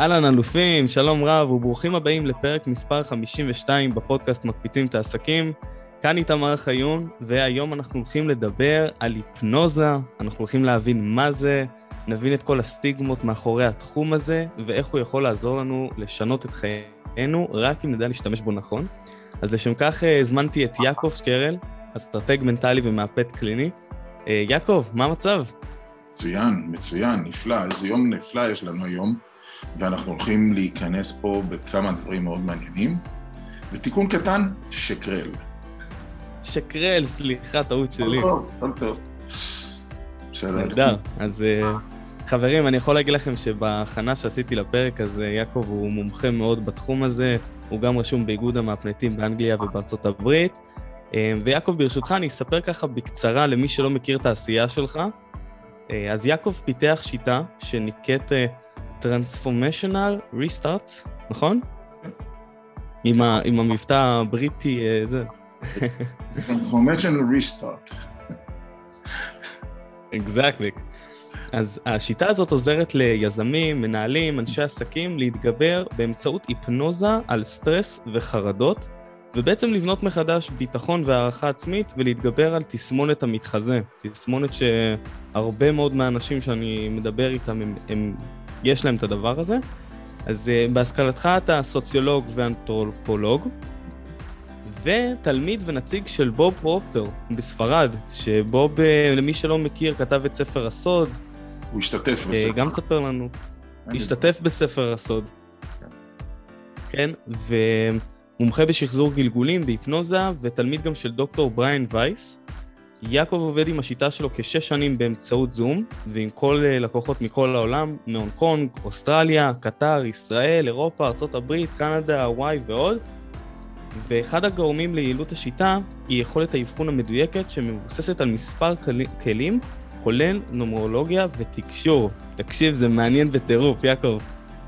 אהלן אלופים, שלום רב וברוכים הבאים לפרק מספר 52 בפודקאסט מקפיצים את העסקים. כאן איתמר חיון, והיום אנחנו הולכים לדבר על היפנוזה, אנחנו הולכים להבין מה זה, נבין את כל הסטיגמות מאחורי התחום הזה, ואיך הוא יכול לעזור לנו לשנות את חיינו, רק אם נדע להשתמש בו נכון. אז לשם כך אה, הזמנתי את יעקב שקרל, אסטרטג מנטלי ומהפנט קליני. אה, יעקב, מה המצב? מצוין, מצוין, נפלא, איזה יום נפלא יש לנו היום. ואנחנו הולכים להיכנס פה בכמה דברים מאוד מעניינים. ותיקון קטן, שקרל. שקרל, סליחה, טעות שלי. טוב, טוב. בסדר. נהדר. אז אה, חברים, אני יכול להגיד לכם שבהכנה שעשיתי לפרק הזה, יעקב הוא מומחה מאוד בתחום הזה, הוא גם רשום באיגוד המאפנטים באנגליה ובארצות הברית. אה, ויעקב, ברשותך, אני אספר ככה בקצרה למי שלא מכיר את העשייה שלך. אה, אז יעקב פיתח שיטה שנקראת transformational restart, נכון? עם, ה, עם המבטא הבריטי, אה, זה. טרנספורמשיונל ריסטארט. אקזקטלי. אז השיטה הזאת עוזרת ליזמים, מנהלים, אנשי עסקים להתגבר באמצעות היפנוזה על סטרס וחרדות, ובעצם לבנות מחדש ביטחון והערכה עצמית ולהתגבר על תסמונת המתחזה. תסמונת שהרבה מאוד מהאנשים שאני מדבר איתם הם, הם יש להם את הדבר הזה. אז uh, בהשכלתך אתה סוציולוג ואנתרופולוג, ותלמיד ונציג של בוב פרוקטור בספרד, שבוב, אה, למי שלא מכיר, כתב את ספר הסוד. הוא השתתף uh, בספר. גם תספר לנו. השתתף בספר הסוד. כן, ומומחה בשחזור גלגולים, בהיפנוזה, ותלמיד גם של דוקטור בריין וייס. יעקב עובד עם השיטה שלו כשש שנים באמצעות זום, ועם כל אה, לקוחות מכל העולם, מהונג קונג, אוסטרליה, קטר, ישראל, אירופה, ארה"ב, קנדה, הוואי ועוד. ואחד הגורמים ליעילות השיטה היא יכולת האבחון המדויקת שמבוססת על מספר כלים, כולל נומרולוגיה ותקשור. תקשיב, זה מעניין בטירוף, יעקב.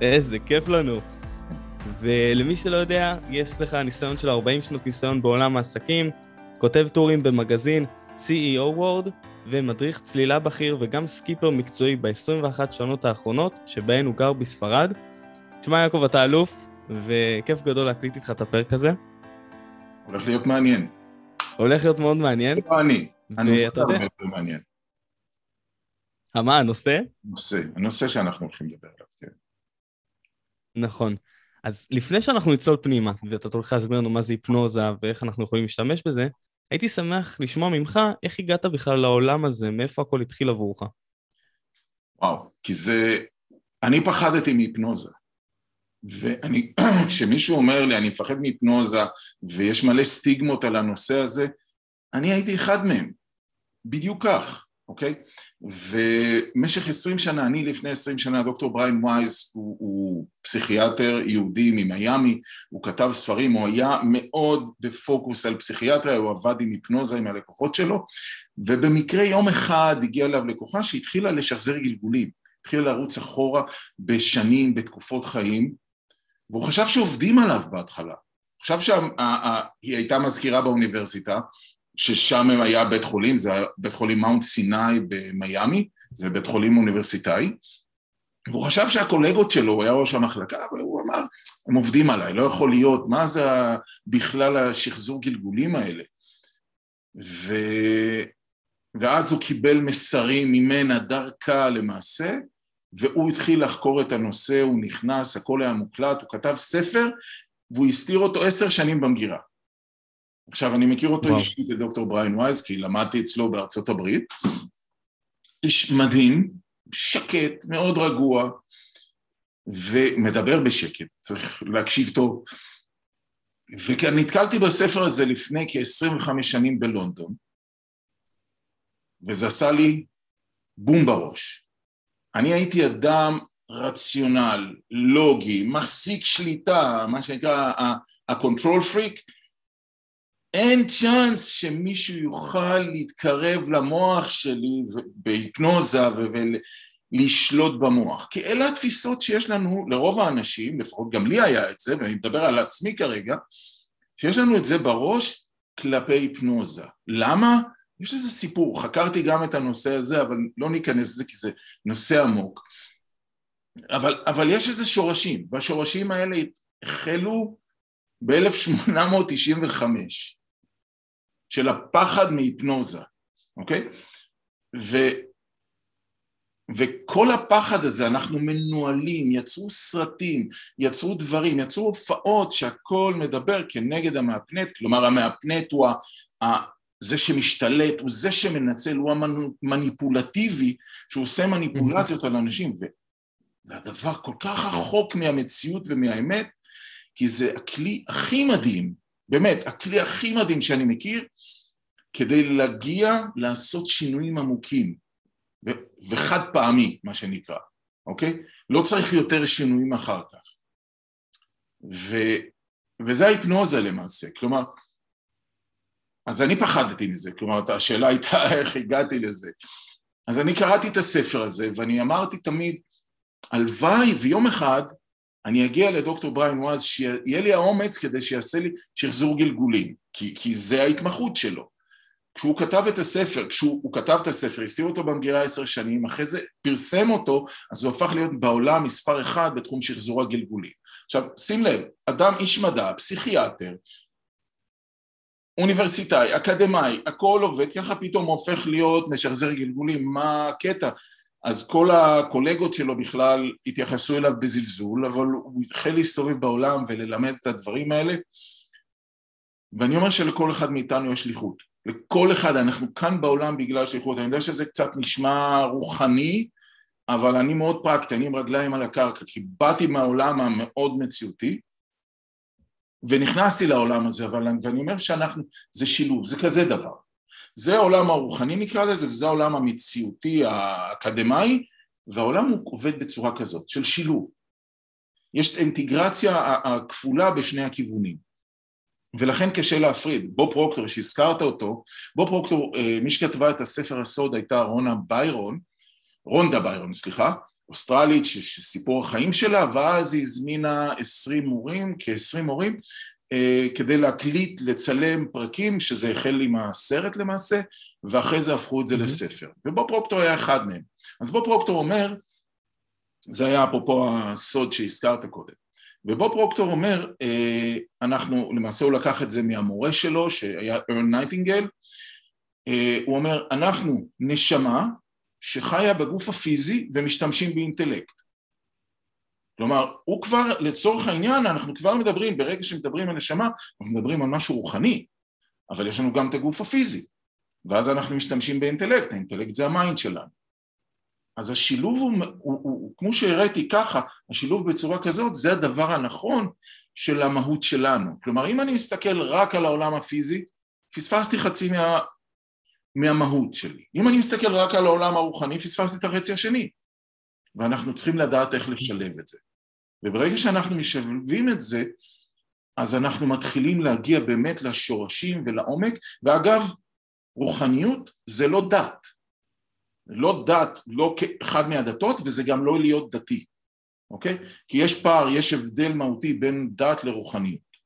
איזה כיף לנו. ולמי שלא יודע, יש לך ניסיון של 40 שנות ניסיון בעולם העסקים, כותב טורים במגזין CEO וורד ומדריך צלילה בכיר וגם סקיפר מקצועי ב-21 שנות האחרונות, שבהן הוא גר בספרד. תשמע יעקב, אתה אלוף, וכיף גדול להקליט איתך את הפרק הזה. הולך להיות מעניין. הולך להיות מאוד מעניין. לא אני, הנושא הרבה יותר מעניין. אה, מה, הנושא? הנושא, הנושא שאנחנו הולכים לדבר עליו, כן. נכון. אז לפני שאנחנו נצלול פנימה, ואתה הולך להסביר לנו מה זה היפנוזה ואיך אנחנו יכולים להשתמש בזה, הייתי שמח לשמוע ממך איך הגעת בכלל לעולם הזה, מאיפה הכל התחיל עבורך. וואו, כי זה... אני פחדתי מהיפנוזה. ואני, כשמישהו אומר לי, אני מפחד מהיפנוזה ויש מלא סטיגמות על הנושא הזה, אני הייתי אחד מהם, בדיוק כך. אוקיי? ובמשך עשרים שנה, אני לפני עשרים שנה, דוקטור בריין וייס הוא, הוא פסיכיאטר יהודי ממיאמי, הוא כתב ספרים, הוא היה מאוד בפוקוס על פסיכיאטריה, הוא עבד עם היפנוזה עם הלקוחות שלו, ובמקרה יום אחד הגיעה אליו לקוחה שהתחילה לשחזר גלגולים, התחילה לרוץ אחורה בשנים, בתקופות חיים, והוא חשב שעובדים עליו בהתחלה. עכשיו שהיא הייתה מזכירה באוניברסיטה, ששם היה בית חולים, זה היה בית חולים מאונט סיני במיאמי, זה בית חולים אוניברסיטאי, והוא חשב שהקולגות שלו, הוא היה ראש המחלקה, והוא אמר, הם עובדים עליי, לא יכול להיות, מה זה בכלל השחזור גלגולים האלה? ו... ואז הוא קיבל מסרים ממנה דרכה למעשה, והוא התחיל לחקור את הנושא, הוא נכנס, הכל היה מוקלט, הוא כתב ספר, והוא הסתיר אותו עשר שנים במגירה. עכשיו, אני מכיר אותו וואו. אישית, את דוקטור בריין וייז, כי למדתי אצלו בארצות הברית. איש מדהים, שקט, מאוד רגוע, ומדבר בשקט, צריך להקשיב טוב. ונתקלתי בספר הזה לפני כ-25 שנים בלונדון, וזה עשה לי בום בראש. אני הייתי אדם רציונל, לוגי, מחזיק שליטה, מה שנקרא ה-control freak, אין צ'אנס שמישהו יוכל להתקרב למוח שלי בהיפנוזה ולשלוט במוח. כי אלה התפיסות שיש לנו לרוב האנשים, לפחות גם לי היה את זה, ואני מדבר על עצמי כרגע, שיש לנו את זה בראש כלפי היפנוזה. למה? יש לזה סיפור, חקרתי גם את הנושא הזה, אבל לא ניכנס לזה כי זה נושא עמוק. אבל, אבל יש איזה שורשים, והשורשים האלה החלו ב-1895, של הפחד מהיפנוזה, אוקיי? ו, וכל הפחד הזה, אנחנו מנוהלים, יצרו סרטים, יצרו דברים, יצרו הופעות שהכל מדבר כנגד המאפנט, כלומר המאפנט הוא ה, זה שמשתלט, הוא זה שמנצל, הוא המניפולטיבי, שהוא עושה מניפולציות על אנשים, והדבר כל כך רחוק מהמציאות ומהאמת, כי זה הכלי הכי מדהים, באמת, הכלי הכי מדהים שאני מכיר, כדי להגיע לעשות שינויים עמוקים, ו- וחד פעמי, מה שנקרא, אוקיי? לא צריך יותר שינויים אחר כך. ו- וזה ההיפנוזה למעשה, כלומר, אז אני פחדתי מזה, כלומר, השאלה הייתה איך הגעתי לזה. אז אני קראתי את הספר הזה, ואני אמרתי תמיד, הלוואי ויום אחד אני אגיע לדוקטור בריין ואז, שיהיה לי האומץ כדי שיעשה לי שחזור גלגולים, כי, כי זה ההתמחות שלו. כשהוא כתב את הספר, כשהוא כתב את הספר, הסתיר אותו במגירה עשר שנים, אחרי זה פרסם אותו, אז הוא הפך להיות בעולם מספר אחד בתחום שחזור הגלגולים. עכשיו, שים לב, אדם איש מדע, פסיכיאטר, אוניברסיטאי, אקדמאי, הכל עובד, ככה פתאום הופך להיות משחזר גלגולים, מה הקטע? אז כל הקולגות שלו בכלל התייחסו אליו בזלזול, אבל הוא התחיל להסתובב בעולם וללמד את הדברים האלה, ואני אומר שלכל אחד מאיתנו יש שליחות. לכל אחד, אנחנו כאן בעולם בגלל שליחות. אני יודע שזה קצת נשמע רוחני, אבל אני מאוד פרקטי, אני עם רגליים על הקרקע, כי באתי מהעולם המאוד מציאותי, ונכנסתי לעולם הזה, אבל אני אומר שאנחנו, זה שילוב, זה כזה דבר. זה העולם הרוחני נקרא לזה, וזה העולם המציאותי האקדמאי, והעולם הוא עובד בצורה כזאת, של שילוב. יש אינטגרציה הכפולה בשני הכיוונים. ולכן קשה להפריד. בוב פרוקטור שהזכרת אותו, בוב פרוקטור, אה, מי שכתבה את הספר הסוד הייתה רונה ביירן, רונדה ביירן, סליחה, אוסטרלית שסיפור החיים שלה, ואז היא הזמינה עשרים מורים, כעשרים מורים, כדי להקליט, לצלם פרקים, שזה החל עם הסרט למעשה, ואחרי זה הפכו את זה mm-hmm. לספר. ובוב פרוקטור היה אחד מהם. אז בוב פרוקטור אומר, זה היה אפרופו הסוד שהזכרת קודם, ובוב פרוקטור אומר, אה, אנחנו, למעשה הוא לקח את זה מהמורה שלו, שהיה ארל נייטינגל, אה, הוא אומר, אנחנו נשמה שחיה בגוף הפיזי ומשתמשים באינטלקט. כלומר, הוא כבר, לצורך העניין, אנחנו כבר מדברים, ברגע שמדברים על נשמה, אנחנו מדברים על משהו רוחני, אבל יש לנו גם את הגוף הפיזי, ואז אנחנו משתמשים באינטלקט, האינטלקט זה ה mind שלנו. אז השילוב הוא, הוא, הוא, הוא כמו שהראיתי ככה, השילוב בצורה כזאת זה הדבר הנכון של המהות שלנו. כלומר, אם אני מסתכל רק על העולם הפיזי, פספסתי חצי מה, מהמהות שלי. אם אני מסתכל רק על העולם הרוחני, פספסתי את החצי השני. ואנחנו צריכים לדעת איך לשלב את זה. וברגע שאנחנו משלבים את זה, אז אנחנו מתחילים להגיע באמת לשורשים ולעומק, ואגב, רוחניות זה לא דת. לא דת, לא כאחד מהדתות, וזה גם לא להיות דתי, אוקיי? כי יש פער, יש הבדל מהותי בין דת לרוחניות,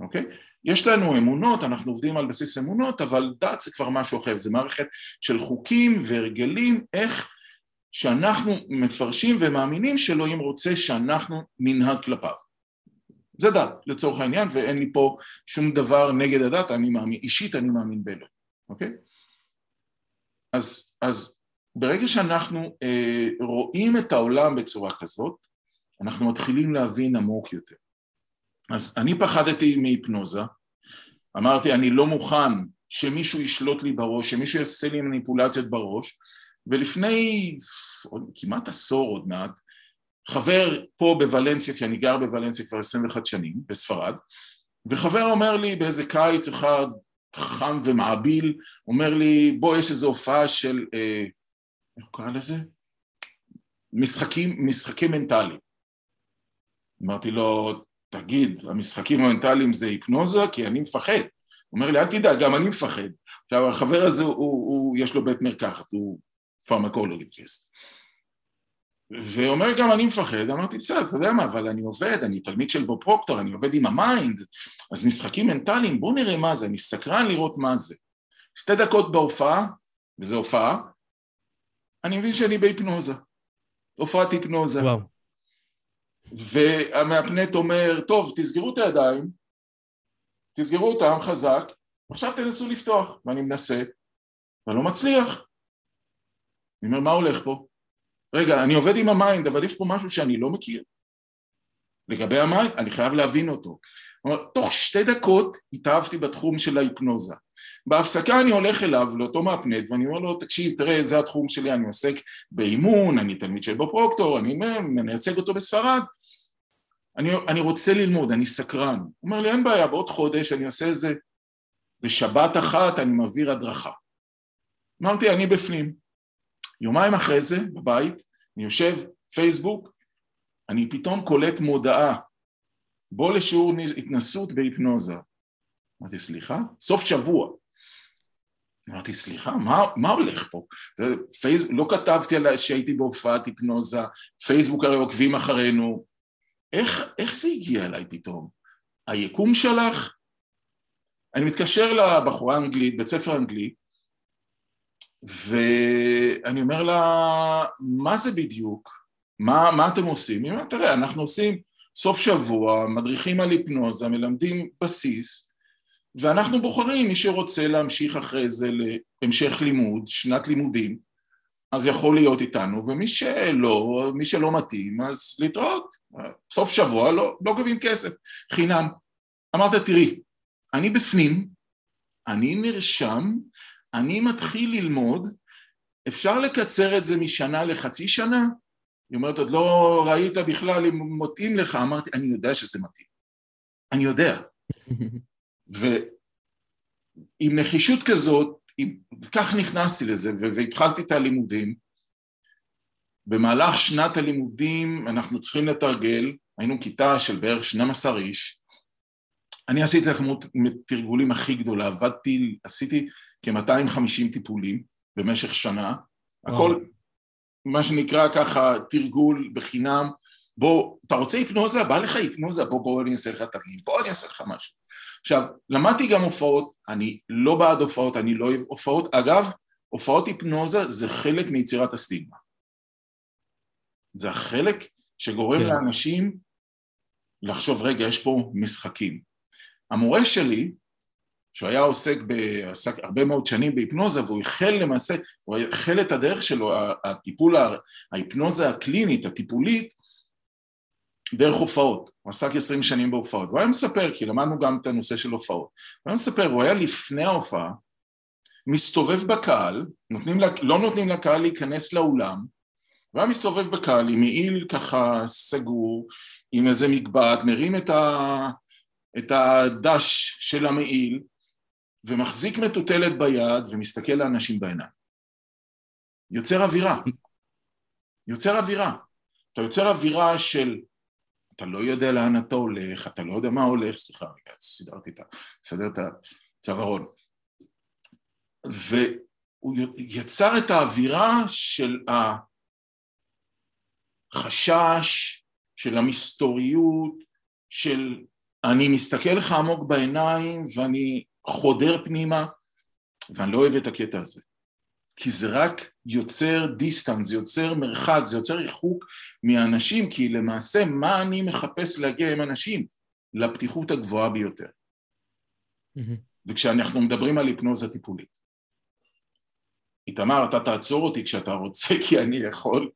אוקיי? יש לנו אמונות, אנחנו עובדים על בסיס אמונות, אבל דת זה כבר משהו אחר, זה מערכת של חוקים והרגלים, איך שאנחנו מפרשים ומאמינים שאלוהים רוצה שאנחנו ננהג כלפיו. זה דת, לצורך העניין, ואין לי פה שום דבר נגד הדת, אני מאמין, אישית אני מאמין באלוהים, אוקיי? אז, אז ברגע שאנחנו אה, רואים את העולם בצורה כזאת, אנחנו מתחילים להבין עמוק יותר. אז אני פחדתי מהיפנוזה, אמרתי אני לא מוכן שמישהו ישלוט לי בראש, שמישהו יעשה לי מניפולציות בראש, ולפני כמעט עשור עוד מעט, חבר פה בוולנסיה, כי אני גר בוולנסיה כבר 21 שנים, בספרד, וחבר אומר לי באיזה קיץ אחד, חם ומהביל, אומר לי, בוא, יש איזו הופעה של, אה, איך הוא קרא לזה? משחקים, משחקים מנטליים. אמרתי לו, תגיד, המשחקים המנטליים זה היפנוזה? כי אני מפחד. הוא אומר לי, אל תדאג, גם אני מפחד. עכשיו, החבר הזה, הוא, הוא, יש לו בית מרקחת, הוא פרמקולוגיסט. ואומר גם אני מפחד, אמרתי בסדר, אתה יודע מה, אבל אני עובד, אני תלמיד של בוב פרוקטור, אני עובד עם ה mind, אז משחקים מנטליים, בוא נראה מה זה, אני סקרן לראות מה זה. שתי דקות בהופעה, וזו הופעה, אני מבין שאני בהיפנוזה, הופעת היפנוזה. וואו. והמהפנט אומר, טוב, תסגרו את הידיים, תסגרו אותם חזק, עכשיו תנסו לפתוח, ואני מנסה, ואני לא מצליח. אני אומר, מה הולך פה? רגע, אני עובד עם ה mind, אבל יש פה משהו שאני לא מכיר. לגבי ה mind, אני חייב להבין אותו. אומר, תוך שתי דקות התאהבתי בתחום של ההיפנוזה. בהפסקה אני הולך אליו, לאותו מהפנט, ואני אומר לו, תקשיב, תראה, זה התחום שלי, אני עוסק באימון, אני תלמיד של בוב פרוקטור, אני מייצג אותו בספרד. אני, אני רוצה ללמוד, אני סקרן. הוא אומר לי, אין בעיה, בעוד חודש אני עושה איזה, בשבת אחת אני מעביר הדרכה. אמרתי, אני בפנים. יומיים אחרי זה, בבית, אני יושב, פייסבוק, אני פתאום קולט מודעה, בוא לשיעור התנסות בהיפנוזה. אמרתי, סליחה? סוף שבוע. אמרתי, סליחה, מה, מה הולך פה? פייסבוק, לא כתבתי על שהייתי בהופעת היפנוזה, פייסבוק הרי עוקבים אחרינו. איך, איך זה הגיע אליי פתאום? היקום שלך? אני מתקשר לבחורה אנגלית, בית ספר אנגלית, ואני אומר לה, מה זה בדיוק? מה, מה אתם עושים? היא אומרת, תראה, אנחנו עושים סוף שבוע, מדריכים על היפנוזה, מלמדים בסיס, ואנחנו בוחרים מי שרוצה להמשיך אחרי זה להמשך לימוד, שנת לימודים, אז יכול להיות איתנו, ומי שלא, מי שלא מתאים, אז להתראות. סוף שבוע לא, לא גובים כסף, חינם. אמרת, תראי, אני בפנים, אני נרשם, אני מתחיל ללמוד, אפשר לקצר את זה משנה לחצי שנה? היא אומרת, עוד לא ראית בכלל אם מתאים לך, אמרתי, אני יודע שזה מתאים, אני יודע. ועם נחישות כזאת, וכך נכנסתי לזה, והתחלתי את הלימודים. במהלך שנת הלימודים אנחנו צריכים לתרגל, היינו כיתה של בערך 12 איש, אני עשיתי את הכמות תרגולים הכי גדולה, עבדתי, עשיתי כ-250 טיפולים במשך שנה, הכל מה שנקרא ככה תרגול בחינם, בוא, אתה רוצה היפנוזה? בא לך היפנוזה? בוא, בוא אני אעשה לך תרגיל, בוא אני אעשה לך משהו. עכשיו, למדתי גם הופעות, אני לא בעד הופעות, אני לא אוהב הופעות, אגב, הופעות היפנוזה זה חלק מיצירת הסטיגמה. זה החלק שגורם כן. לאנשים לחשוב, רגע, יש פה משחקים. המורה שלי, שהוא היה עוסק, ב, עסק הרבה מאוד שנים בהיפנוזה והוא החל למעשה, הוא החל את הדרך שלו, הטיפול, ההיפנוזה הקלינית, הטיפולית, דרך הופעות, הוא עסק עשרים שנים בהופעות, והוא היה מספר, כי למדנו גם את הנושא של הופעות, הוא היה מספר, הוא היה לפני ההופעה, מסתובב בקהל, נותנים, לא נותנים לקהל להיכנס לאולם, הוא היה מסתובב בקהל עם מעיל ככה סגור, עם איזה מגבעת, מרים את, ה, את הדש של המעיל, ומחזיק מטוטלת ביד ומסתכל לאנשים בעיניים. יוצר אווירה. יוצר אווירה. אתה יוצר אווירה של אתה לא יודע לאן אתה הולך, אתה לא יודע מה הולך, סליחה, רגע, סידרתי את ה... סדר את הצווארון. והוא יצר את האווירה של החשש, של המסתוריות, של אני מסתכל לך עמוק בעיניים ואני חודר פנימה, ואני לא אוהב את הקטע הזה. כי זה רק יוצר דיסטנס, זה יוצר מרחק, זה יוצר ריחוק מהאנשים, כי למעשה מה אני מחפש להגיע עם אנשים? לפתיחות הגבוהה ביותר. Mm-hmm. וכשאנחנו מדברים על היפנוזה טיפולית. איתמר, אתה תעצור אותי כשאתה רוצה, כי אני יכול.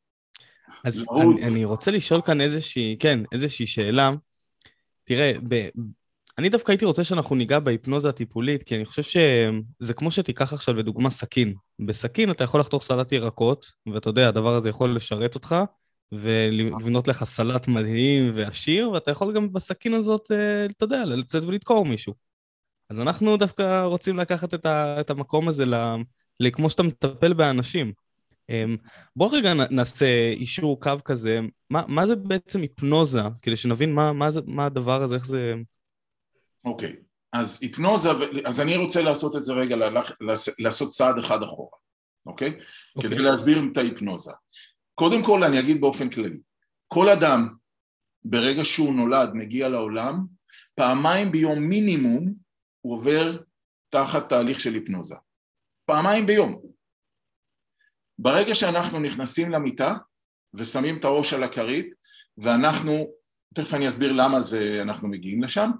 אז אני, אני רוצה לשאול כאן איזושהי, כן, איזושהי שאלה. תראה, ב, אני דווקא הייתי רוצה שאנחנו ניגע בהיפנוזה הטיפולית, כי אני חושב שזה כמו שתיקח עכשיו לדוגמה סכין. בסכין אתה יכול לחתוך סלט ירקות, ואתה יודע, הדבר הזה יכול לשרת אותך, ולבנות לך סלט מדהים ועשיר, ואתה יכול גם בסכין הזאת, אה, אתה יודע, לצאת ולדקור מישהו. אז אנחנו דווקא רוצים לקחת את, ה, את המקום הזה ל, כמו שאתה מטפל באנשים. אמ, בוא רגע נעשה אישור קו כזה, מה, מה זה בעצם היפנוזה, כדי שנבין מה, מה, זה, מה הדבר הזה, איך זה... אוקיי, okay. אז היפנוזה, אז אני רוצה לעשות את זה רגע, לעשות צעד אחד אחורה, אוקיי? Okay? Okay. כדי להסביר את ההיפנוזה. קודם כל אני אגיד באופן כללי, כל אדם ברגע שהוא נולד, מגיע לעולם, פעמיים ביום מינימום הוא עובר תחת תהליך של היפנוזה. פעמיים ביום. ברגע שאנחנו נכנסים למיטה ושמים את הראש על הכרית ואנחנו, תכף אני אסביר למה זה, אנחנו מגיעים לשם.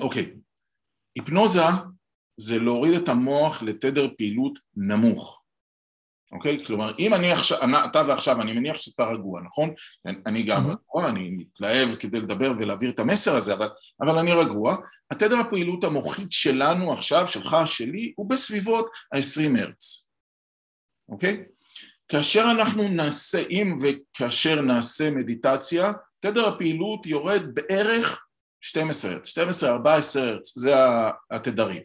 אוקיי, היפנוזה זה להוריד את המוח לתדר פעילות נמוך. אוקיי? כלומר, אם אני עכשיו, אתה ועכשיו, אני מניח שאתה רגוע, נכון? אני גם רגוע, אני מתלהב כדי לדבר ולהעביר את המסר הזה, אבל, אבל אני רגוע. התדר הפעילות המוחית שלנו עכשיו, שלך, שלי, הוא בסביבות ה-20 הרץ, אוקיי? כאשר אנחנו נעשה, אם וכאשר נעשה מדיטציה, תדר הפעילות יורד בערך 12 הרץ, 12-14 הרץ, זה התדרים.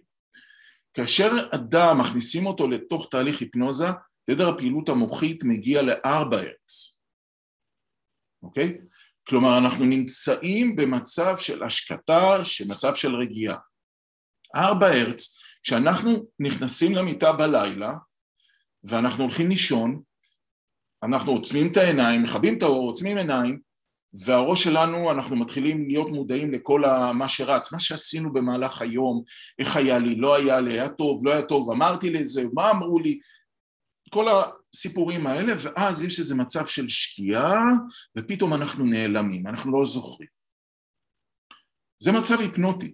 כאשר אדם מכניסים אותו לתוך תהליך היפנוזה, תדר הפעילות המוחית מגיע לארבע הרץ, אוקיי? כלומר אנחנו נמצאים במצב של השקטה, מצב של רגיעה. ארבע הרץ, כשאנחנו נכנסים למיטה בלילה ואנחנו הולכים לישון, אנחנו עוצמים את העיניים, מכבים את האור, עוצמים עיניים, והראש שלנו, אנחנו מתחילים להיות מודעים לכל מה שרץ, מה שעשינו במהלך היום, איך היה לי, לא היה לי, היה טוב, לא היה טוב, אמרתי לי את זה, מה אמרו לי, כל הסיפורים האלה, ואז יש איזה מצב של שקיעה, ופתאום אנחנו נעלמים, אנחנו לא זוכרים. זה מצב היפנוטי,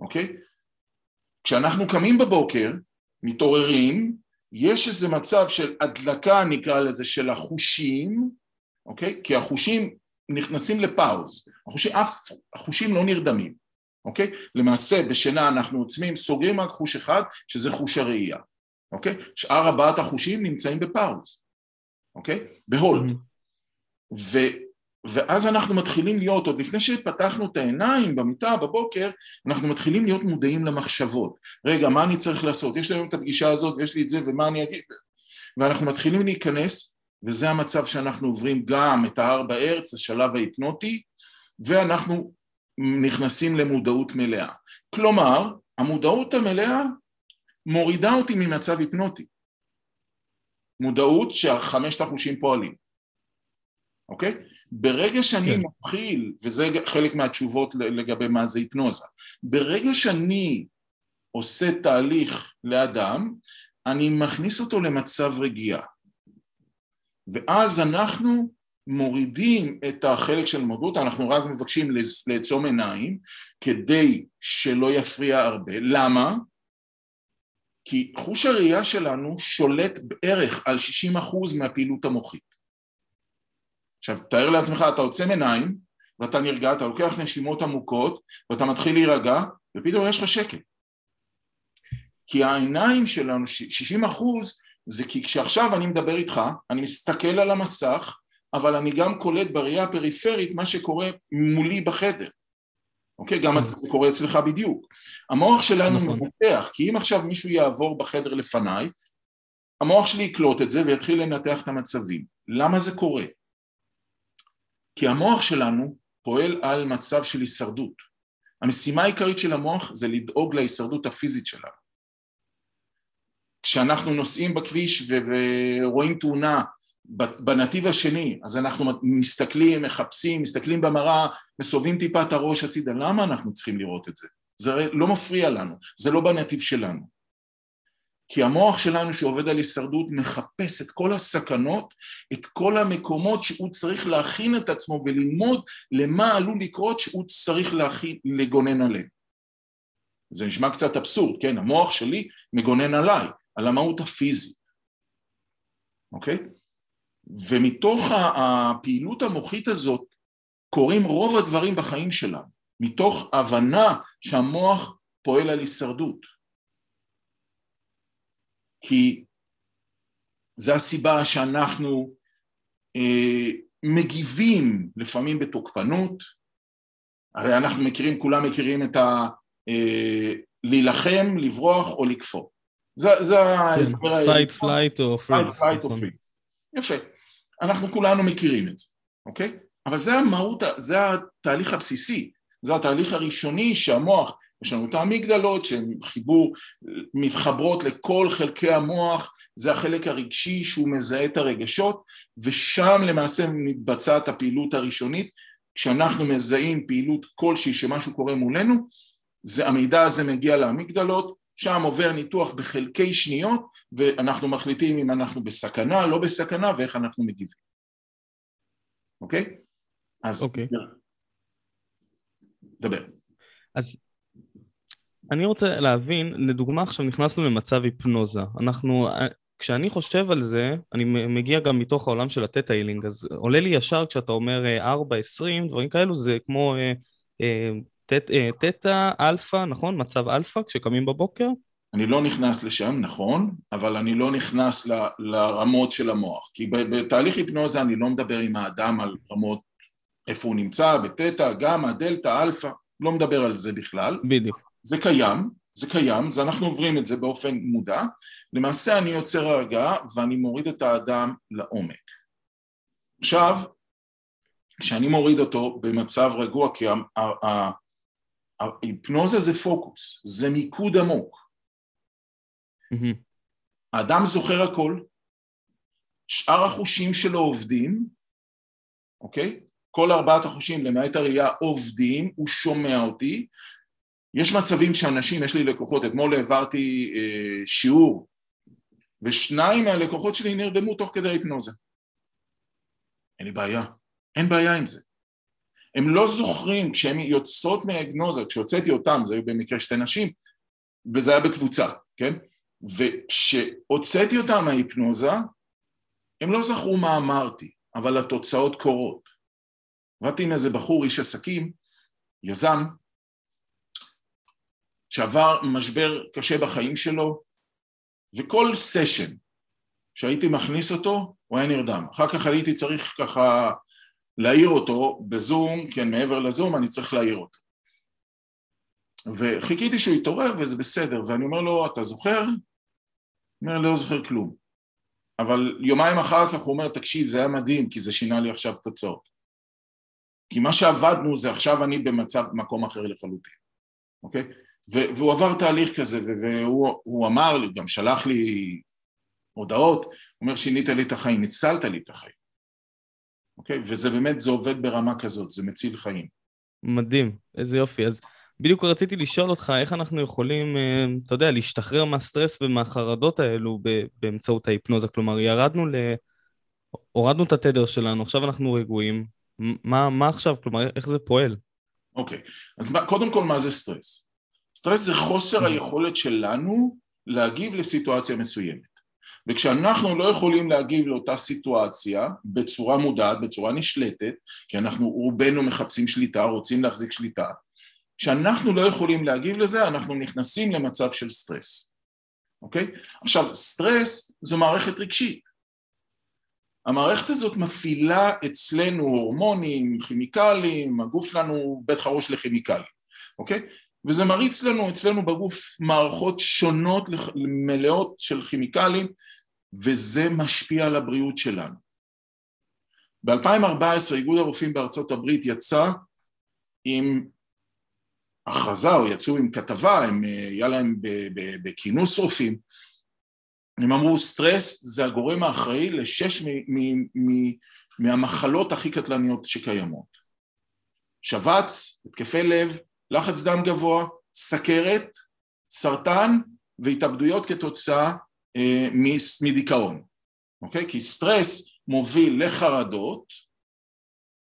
אוקיי? כשאנחנו קמים בבוקר, מתעוררים, יש איזה מצב של הדלקה, נקרא לזה, של החושים, אוקיי? כי החושים נכנסים ל pause, החושים, אף החושים לא נרדמים, אוקיי? למעשה בשינה אנחנו עוצמים, סוגרים רק חוש אחד, שזה חוש הראייה. אוקיי? שאר ארבעת החושים נמצאים ב pause, אוקיי? ב hold. Mm-hmm. ו, ואז אנחנו מתחילים להיות, עוד לפני שפתחנו את העיניים במיטה בבוקר, אנחנו מתחילים להיות מודעים למחשבות. רגע, מה אני צריך לעשות? יש לי היום את הפגישה הזאת ויש לי את זה ומה אני אגיד? ואנחנו מתחילים להיכנס, וזה המצב שאנחנו עוברים גם את ההר בארץ, השלב ההיפנוטי, ואנחנו נכנסים למודעות מלאה. כלומר, המודעות המלאה מורידה אותי ממצב היפנוטי. מודעות שהחמשת החושים פועלים, אוקיי? ברגע שאני כן. מתחיל, וזה חלק מהתשובות לגבי מה זה היפנוזה, ברגע שאני עושה תהליך לאדם, אני מכניס אותו למצב רגיעה. ואז אנחנו מורידים את החלק של מודעות, אנחנו רק מבקשים לעצום עיניים כדי שלא יפריע הרבה. למה? כי חוש הראייה שלנו שולט בערך על 60% מהפעילות המוחית. עכשיו, תאר לעצמך, אתה עוצם עיניים, ואתה נרגע, אתה לוקח נשימות עמוקות, ואתה מתחיל להירגע, ופתאום יש לך שקט. כי העיניים שלנו, 60 אחוז, זה כי כשעכשיו אני מדבר איתך, אני מסתכל על המסך, אבל אני גם קולט בראייה הפריפרית מה שקורה מולי בחדר. אוקיי? גם כן. זה קורה אצלך בדיוק. המוח שלנו נכון. מנתח, כי אם עכשיו מישהו יעבור בחדר לפניי, המוח שלי יקלוט את זה ויתחיל לנתח את המצבים. למה זה קורה? כי המוח שלנו פועל על מצב של הישרדות. המשימה העיקרית של המוח זה לדאוג להישרדות הפיזית שלנו. כשאנחנו נוסעים בכביש ורואים תאונה בנתיב השני, אז אנחנו מסתכלים, מחפשים, מסתכלים במראה, מסובבים טיפה את הראש הצידה, למה אנחנו צריכים לראות את זה? זה לא מפריע לנו, זה לא בנתיב שלנו. כי המוח שלנו שעובד על הישרדות מחפש את כל הסכנות, את כל המקומות שהוא צריך להכין את עצמו וללמוד למה עלול לקרות שהוא צריך להכין, לגונן עליהם. זה נשמע קצת אבסורד, כן? המוח שלי מגונן עליי, על המהות הפיזית, אוקיי? ומתוך הפעילות המוחית הזאת קורים רוב הדברים בחיים שלנו, מתוך הבנה שהמוח פועל על הישרדות. כי זו הסיבה שאנחנו אה, מגיבים לפעמים בתוקפנות, הרי אנחנו מכירים, כולם מכירים את ה... אה, להילחם, לברוח או לקפוא, זה, זה ההסבר כן, fight, flight או freeze. fight או freeze. יפה. אנחנו כולנו מכירים את זה, אוקיי? אבל זה המהות, זה התהליך הבסיסי, זה התהליך הראשוני שהמוח, יש לנו את האמיגדלות שהן חיבור, מתחברות לכל חלקי המוח, זה החלק הרגשי שהוא מזהה את הרגשות, ושם למעשה מתבצעת הפעילות הראשונית, כשאנחנו מזהים פעילות כלשהי שמשהו קורה מולנו, זה, המידע הזה מגיע לאמיגדלות, שם עובר ניתוח בחלקי שניות, ואנחנו מחליטים אם אנחנו בסכנה, לא בסכנה, ואיך אנחנו מגיבים. אוקיי? אז... אוקיי. דבר. אז אני רוצה להבין, לדוגמה עכשיו נכנסנו למצב היפנוזה. אנחנו, כשאני חושב על זה, אני מגיע גם מתוך העולם של ה theta healing, אז עולה לי ישר כשאתה אומר 4, אה, 20, דברים כאלו, זה כמו אה, אה, תטא, אלפא, נכון? מצב אלפא, כשקמים בבוקר? אני לא נכנס לשם, נכון, אבל אני לא נכנס ל, לרמות של המוח, כי בתהליך היפנוזה אני לא מדבר עם האדם על רמות איפה הוא נמצא, בתטא, גמא, דלתא, אלפא, לא מדבר על זה בכלל. בדיוק. זה קיים, זה קיים, זה אנחנו עוברים את זה באופן מודע, למעשה אני יוצר הרגעה ואני מוריד את האדם לעומק. עכשיו, כשאני מוריד אותו במצב רגוע, כי ההיפנוזה זה פוקוס, זה מיקוד עמוק. האדם זוכר הכל, שאר החושים שלו עובדים, אוקיי? כל ארבעת החושים למעט הראייה עובדים, הוא שומע אותי. יש מצבים שאנשים, יש לי לקוחות, אתמול העברתי אה, שיעור ושניים מהלקוחות שלי נרדמו תוך כדי היפנוזה. אין לי בעיה, אין בעיה עם זה. הם לא זוכרים כשהן יוצאות מההגנוזה, כשהוצאתי אותם, זה היו במקרה שתי נשים, וזה היה בקבוצה, כן? וכשהוצאתי אותם מההיפנוזה, הם לא זכרו מה אמרתי, אבל התוצאות קורות. עבדתי עם איזה בחור, איש עסקים, יזם, שעבר משבר קשה בחיים שלו, וכל סשן שהייתי מכניס אותו, הוא היה נרדם. אחר כך הייתי צריך ככה להעיר אותו בזום, כן, מעבר לזום, אני צריך להעיר אותו. וחיכיתי שהוא יתעורר וזה בסדר, ואני אומר לו, אתה זוכר? הוא אומר, לא זוכר כלום. אבל יומיים אחר כך הוא אומר, תקשיב, זה היה מדהים, כי זה שינה לי עכשיו תוצאות. כי מה שעבדנו זה עכשיו אני במצב, מקום אחר לחלוטין, אוקיי? והוא עבר תהליך כזה, והוא אמר לי, גם שלח לי הודעות, הוא אומר, שינית לי את החיים, הצלת לי את החיים. אוקיי? וזה באמת, זה עובד ברמה כזאת, זה מציל חיים. מדהים, איזה יופי. אז בדיוק רציתי לשאול אותך, איך אנחנו יכולים, אה, אתה יודע, להשתחרר מהסטרס ומהחרדות האלו באמצעות ההיפנוזה? כלומר, ירדנו ל... הורדנו את התדר שלנו, עכשיו אנחנו רגועים. מה, מה עכשיו? כלומר, איך זה פועל? אוקיי, אז קודם כל, מה זה סטרס? סטרס זה חוסר היכולת שלנו להגיב לסיטואציה מסוימת. וכשאנחנו לא יכולים להגיב לאותה סיטואציה בצורה מודעת, בצורה נשלטת, כי אנחנו רובנו מחפשים שליטה, רוצים להחזיק שליטה, כשאנחנו לא יכולים להגיב לזה, אנחנו נכנסים למצב של סטרס, אוקיי? עכשיו, סטרס זו מערכת רגשית. המערכת הזאת מפעילה אצלנו הורמונים, כימיקלים, הגוף שלנו בית חרוש לכימיקלים, אוקיי? וזה מריץ לנו אצלנו בגוף מערכות שונות מלאות של כימיקלים וזה משפיע על הבריאות שלנו. ב-2014 איגוד הרופאים בארצות הברית יצא עם הכרזה או יצאו עם כתבה, הם, היה להם בכינוס רופאים, הם אמרו סטרס זה הגורם האחראי לשש מ- מ- מ- מהמחלות הכי קטלניות שקיימות. שבץ, התקפי לב, לחץ דם גבוה, סכרת, סרטן והתאבדויות כתוצאה אה, מדיכאון, אוקיי? כי סטרס מוביל לחרדות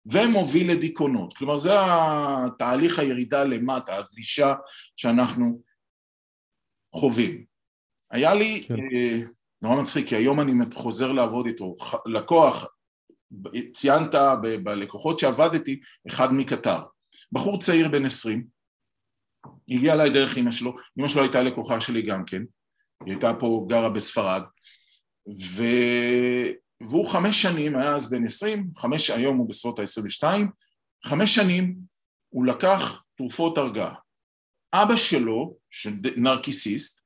ומוביל לדיכאונות, כלומר זה התהליך הירידה למטה, הגלישה שאנחנו חווים. היה לי, כן. אה, נורא מצחיק, כי היום אני חוזר לעבוד איתו, לקוח, ציינת בלקוחות שעבדתי, אחד מקטר, בחור צעיר בן עשרים, הגיע אליי דרך אמא שלו, אמא שלו הייתה לקוחה שלי גם כן, היא הייתה פה, גרה בספרד, ו... והוא חמש שנים, היה אז בן עשרים, חמש, היום הוא בסביבות ה-22, חמש שנים הוא לקח תרופות הרגעה. אבא שלו, נרקיסיסט,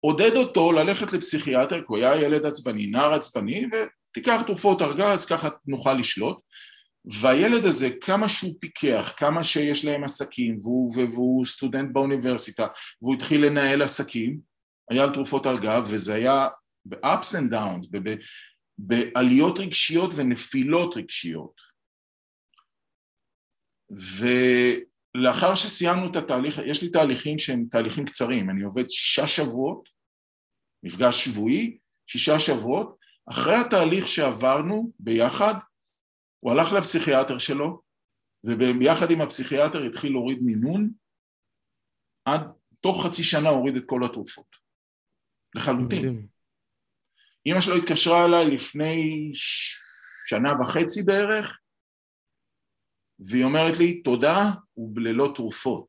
עודד אותו ללכת לפסיכיאטר, כי הוא היה ילד עצבני, נער עצבני, ותיקח תרופות ארגז, ככה נוכל לשלוט. והילד הזה, כמה שהוא פיקח, כמה שיש להם עסקים, והוא, והוא סטודנט באוניברסיטה, והוא התחיל לנהל עסקים, היה על תרופות הרגעה, וזה היה ב-ups and downs, בעליות רגשיות ונפילות רגשיות. ולאחר שסיימנו את התהליך, יש לי תהליכים שהם תהליכים קצרים, אני עובד שישה שבועות, מפגש שבועי, שישה שבועות, אחרי התהליך שעברנו ביחד, הוא הלך לפסיכיאטר שלו, וביחד עם הפסיכיאטר התחיל להוריד מינון, עד תוך חצי שנה הוריד את כל התרופות. לחלוטין. אימא שלו התקשרה אליי לפני שנה וחצי בערך, והיא אומרת לי, תודה, הוא ללא תרופות.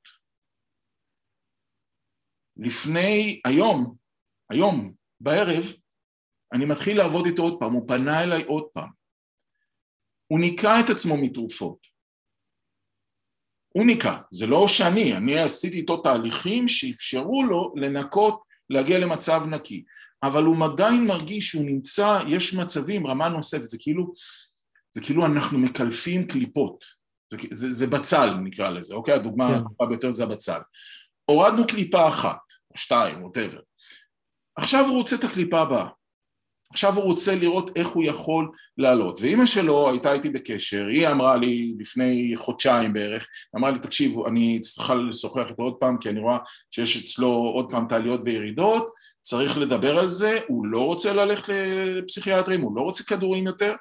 לפני, היום, היום, בערב, אני מתחיל לעבוד איתו עוד פעם, הוא פנה אליי עוד פעם. הוא ניקה את עצמו מתרופות. הוא ניקה, זה לא שאני, אני עשיתי איתו תהליכים שאפשרו לו לנקות, להגיע למצב נקי. אבל הוא עדיין מרגיש שהוא נמצא, יש מצבים, רמה נוספת, זה כאילו, זה כאילו אנחנו מקלפים קליפות, זה, זה, זה בצל נקרא לזה, אוקיי? הדוגמה yeah. כן. הטובה ביותר זה הבצל. הורדנו קליפה אחת, או שתיים, ווטאבר. עכשיו הוא רוצה את הקליפה הבאה. עכשיו הוא רוצה לראות איך הוא יכול לעלות. ואימא שלו הייתה איתי בקשר, היא אמרה לי לפני חודשיים בערך, אמרה לי תקשיב אני צריכה לשוחח איתו עוד פעם כי אני רואה שיש אצלו עוד פעם תעליות וירידות, צריך לדבר על זה, הוא לא רוצה ללכת לפסיכיאטרים, הוא לא רוצה כדורים יותר,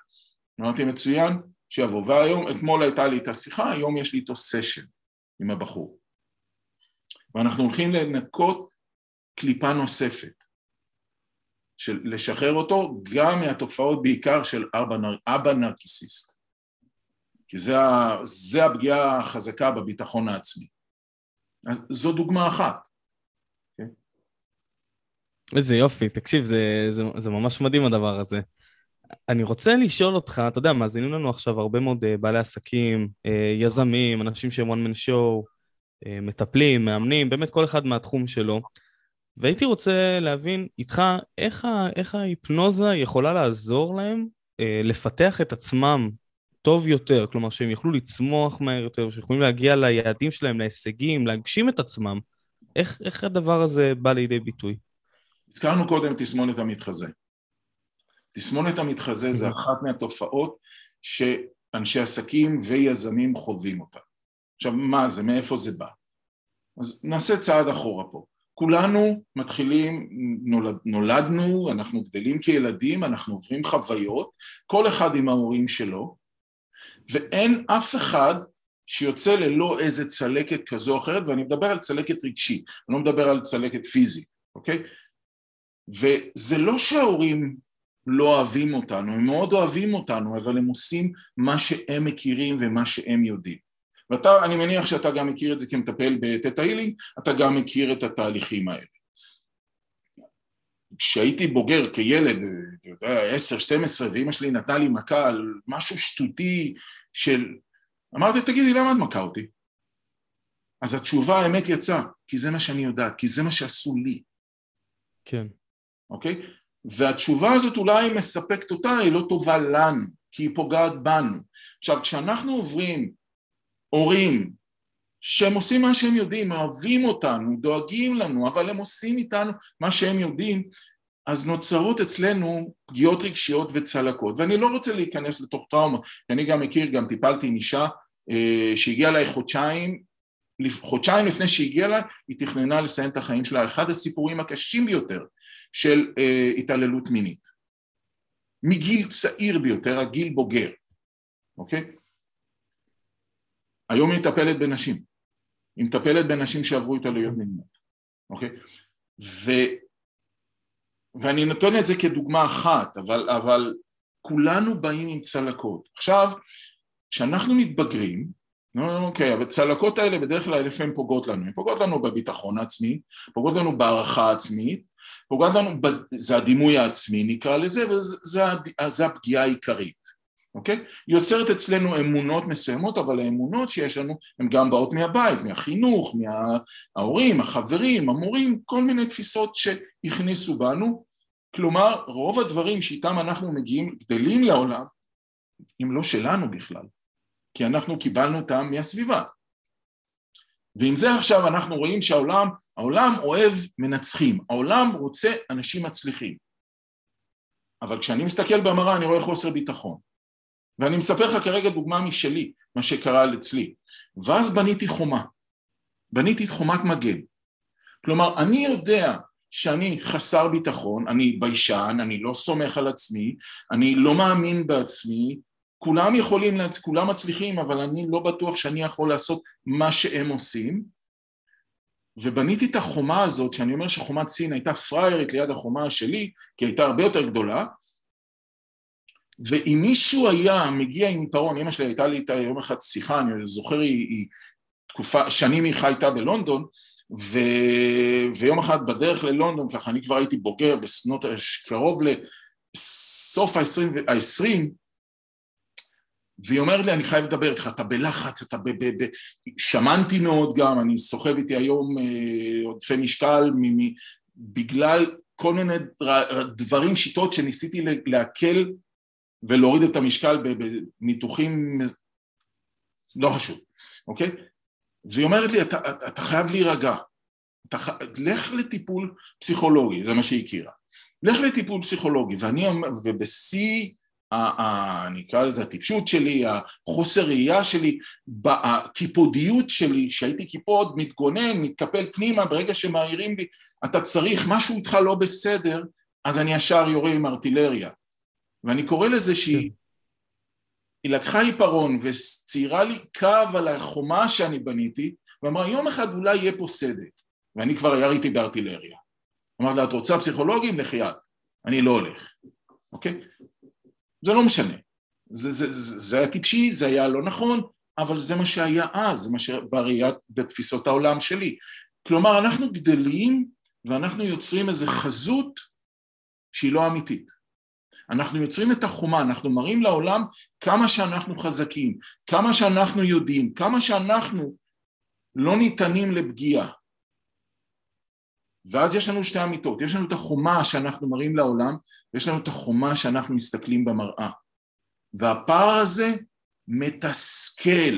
אמרתי מצוין, שיבוא, והיום, אתמול הייתה לי את השיחה, היום יש לי איתו סשן עם הבחור. ואנחנו הולכים לנקות קליפה נוספת של לשחרר אותו גם מהתופעות בעיקר של אבא, אבא נרקיסיסט כי זה, זה הפגיעה החזקה בביטחון העצמי אז זו דוגמה אחת okay? איזה יופי, תקשיב, זה, זה, זה ממש מדהים הדבר הזה. אני רוצה לשאול אותך, אתה יודע, מאזינים לנו עכשיו הרבה מאוד אה, בעלי עסקים, אה, יזמים, אנשים שהם one man show, אה, מטפלים, מאמנים, באמת כל אחד מהתחום שלו. והייתי רוצה להבין איתך איך, ה, איך ההיפנוזה יכולה לעזור להם אה, לפתח את עצמם טוב יותר, כלומר שהם יוכלו לצמוח מהר יותר, שיכולים להגיע ליעדים שלהם, להישגים, להגשים את עצמם. איך, איך הדבר הזה בא לידי ביטוי? הזכרנו קודם תסמונת המתחזה. תסמונת המתחזה זה אחת מהתופעות שאנשי עסקים ויזמים חווים אותה. עכשיו מה זה, מאיפה זה בא? אז נעשה צעד אחורה פה. כולנו מתחילים, נולד, נולדנו, אנחנו גדלים כילדים, אנחנו עוברים חוויות, כל אחד עם ההורים שלו, ואין אף אחד שיוצא ללא איזה צלקת כזו או אחרת, ואני מדבר על צלקת רגשית, אני לא מדבר על צלקת פיזית, אוקיי? וזה לא שההורים לא אוהבים אותנו, הם מאוד אוהבים אותנו, אבל הם עושים מה שהם מכירים ומה שהם יודעים. ואתה, אני מניח שאתה גם מכיר את זה כמטפל בתטא הילינג, אתה גם מכיר את התהליכים האלה. כשהייתי בוגר כילד, אתה יודע, עשר, שתים עשרה, ואימא שלי נתנה לי מכה על משהו שטותי של... אמרתי, תגידי, למה את מכה אותי? אז התשובה, האמת יצאה, כי זה מה שאני יודעת, כי זה מה שעשו לי. כן. אוקיי? והתשובה הזאת אולי מספקת אותה, היא לא טובה לנו, כי היא פוגעת בנו. עכשיו, כשאנחנו עוברים הורים שהם עושים מה שהם יודעים, אוהבים אותנו, דואגים לנו, אבל הם עושים איתנו מה שהם יודעים, אז נוצרות אצלנו פגיעות רגשיות וצלקות. ואני לא רוצה להיכנס לתוך טראומה, כי אני גם מכיר, גם טיפלתי עם אישה אה, שהגיעה אליי חודשיים, חודשיים לפני שהגיעה אליי, היא תכננה לסיים את החיים שלה. אחד הסיפורים הקשים ביותר של אה, התעללות מינית. מגיל צעיר ביותר, הגיל בוגר, אוקיי? היום היא מטפלת בנשים, היא מטפלת בנשים שעברו התעלויות מיניות, אוקיי? ו, ואני נותן את זה כדוגמה אחת, אבל, אבל כולנו באים עם צלקות. עכשיו, כשאנחנו מתבגרים, אוקיי, אבל הצלקות האלה בדרך כלל לפעמים פוגעות לנו, הן פוגעות לנו בביטחון העצמי, פוגעות לנו בהערכה העצמית, פוגעות לנו, זה הדימוי העצמי נקרא לזה, וזה הפגיעה העיקרית. אוקיי? יוצרת אצלנו אמונות מסוימות, אבל האמונות שיש לנו הן גם באות מהבית, מהחינוך, מההורים, החברים, המורים, כל מיני תפיסות שהכניסו בנו. כלומר, רוב הדברים שאיתם אנחנו מגיעים, גדלים לעולם, הם לא שלנו בכלל, כי אנחנו קיבלנו אותם מהסביבה. ועם זה עכשיו אנחנו רואים שהעולם, העולם אוהב מנצחים, העולם רוצה אנשים מצליחים. אבל כשאני מסתכל במראה אני רואה חוסר ביטחון. ואני מספר לך כרגע דוגמה משלי, מה שקרה אצלי. ואז בניתי חומה. בניתי את חומת מגן. כלומר, אני יודע שאני חסר ביטחון, אני ביישן, אני לא סומך על עצמי, אני לא מאמין בעצמי, כולם יכולים, כולם מצליחים, אבל אני לא בטוח שאני יכול לעשות מה שהם עושים. ובניתי את החומה הזאת, שאני אומר שחומת סין הייתה פריירית ליד החומה שלי, כי הייתה הרבה יותר גדולה, ואם מישהו היה מגיע עם עיפרון, אמא שלי הייתה לי איתה יום אחד שיחה, אני זוכר, היא, היא תקופה, שנים היא חייתה בלונדון, ו... ויום אחד בדרך ללונדון, ככה אני כבר הייתי בוגר בשנות, קרוב לסוף ה-20, והיא אומרת לי, אני חייב לדבר איתך, אתה בלחץ, אתה ב... ב, ב שמנתי מאוד גם, אני סוחב איתי היום אה, עודפי משקל מ, מ, בגלל כל מיני דברים, שיטות שניסיתי להקל ולהוריד את המשקל בניתוחים, לא חשוב, אוקיי? והיא אומרת לי, אתה, אתה, חייב להירגע, אתה, לך לטיפול פסיכולוגי, זה מה שהיא הכירה. לך לטיפול פסיכולוגי, ואני, ובשיא אני אקרא לזה הטיפשות שלי, החוסר ראייה שלי, הקיפודיות שלי, שהייתי קיפוד, מתגונן, מתקפל פנימה, ברגע שמעירים לי, אתה צריך, משהו איתך לא בסדר, אז אני ישר יורה עם ארטילריה. ואני קורא לזה שהיא כן. היא לקחה עיפרון וציירה לי קו על החומה שאני בניתי, ואמרה יום אחד אולי יהיה פה סדק, ואני כבר יריתי בארטילריה. אמרתי לה, את רוצה פסיכולוגים? לכי את, אני לא הולך, אוקיי? זה לא משנה. זה, זה, זה, זה היה טיפשי, זה היה לא נכון, אבל זה מה שהיה אז, זה מה שבראיית, בתפיסות העולם שלי. כלומר, אנחנו גדלים ואנחנו יוצרים איזו חזות שהיא לא אמיתית. אנחנו יוצרים את החומה, אנחנו מראים לעולם כמה שאנחנו חזקים, כמה שאנחנו יודעים, כמה שאנחנו לא ניתנים לפגיעה. ואז יש לנו שתי אמיתות, יש לנו את החומה שאנחנו מראים לעולם, ויש לנו את החומה שאנחנו מסתכלים במראה. והפער הזה מתסכל,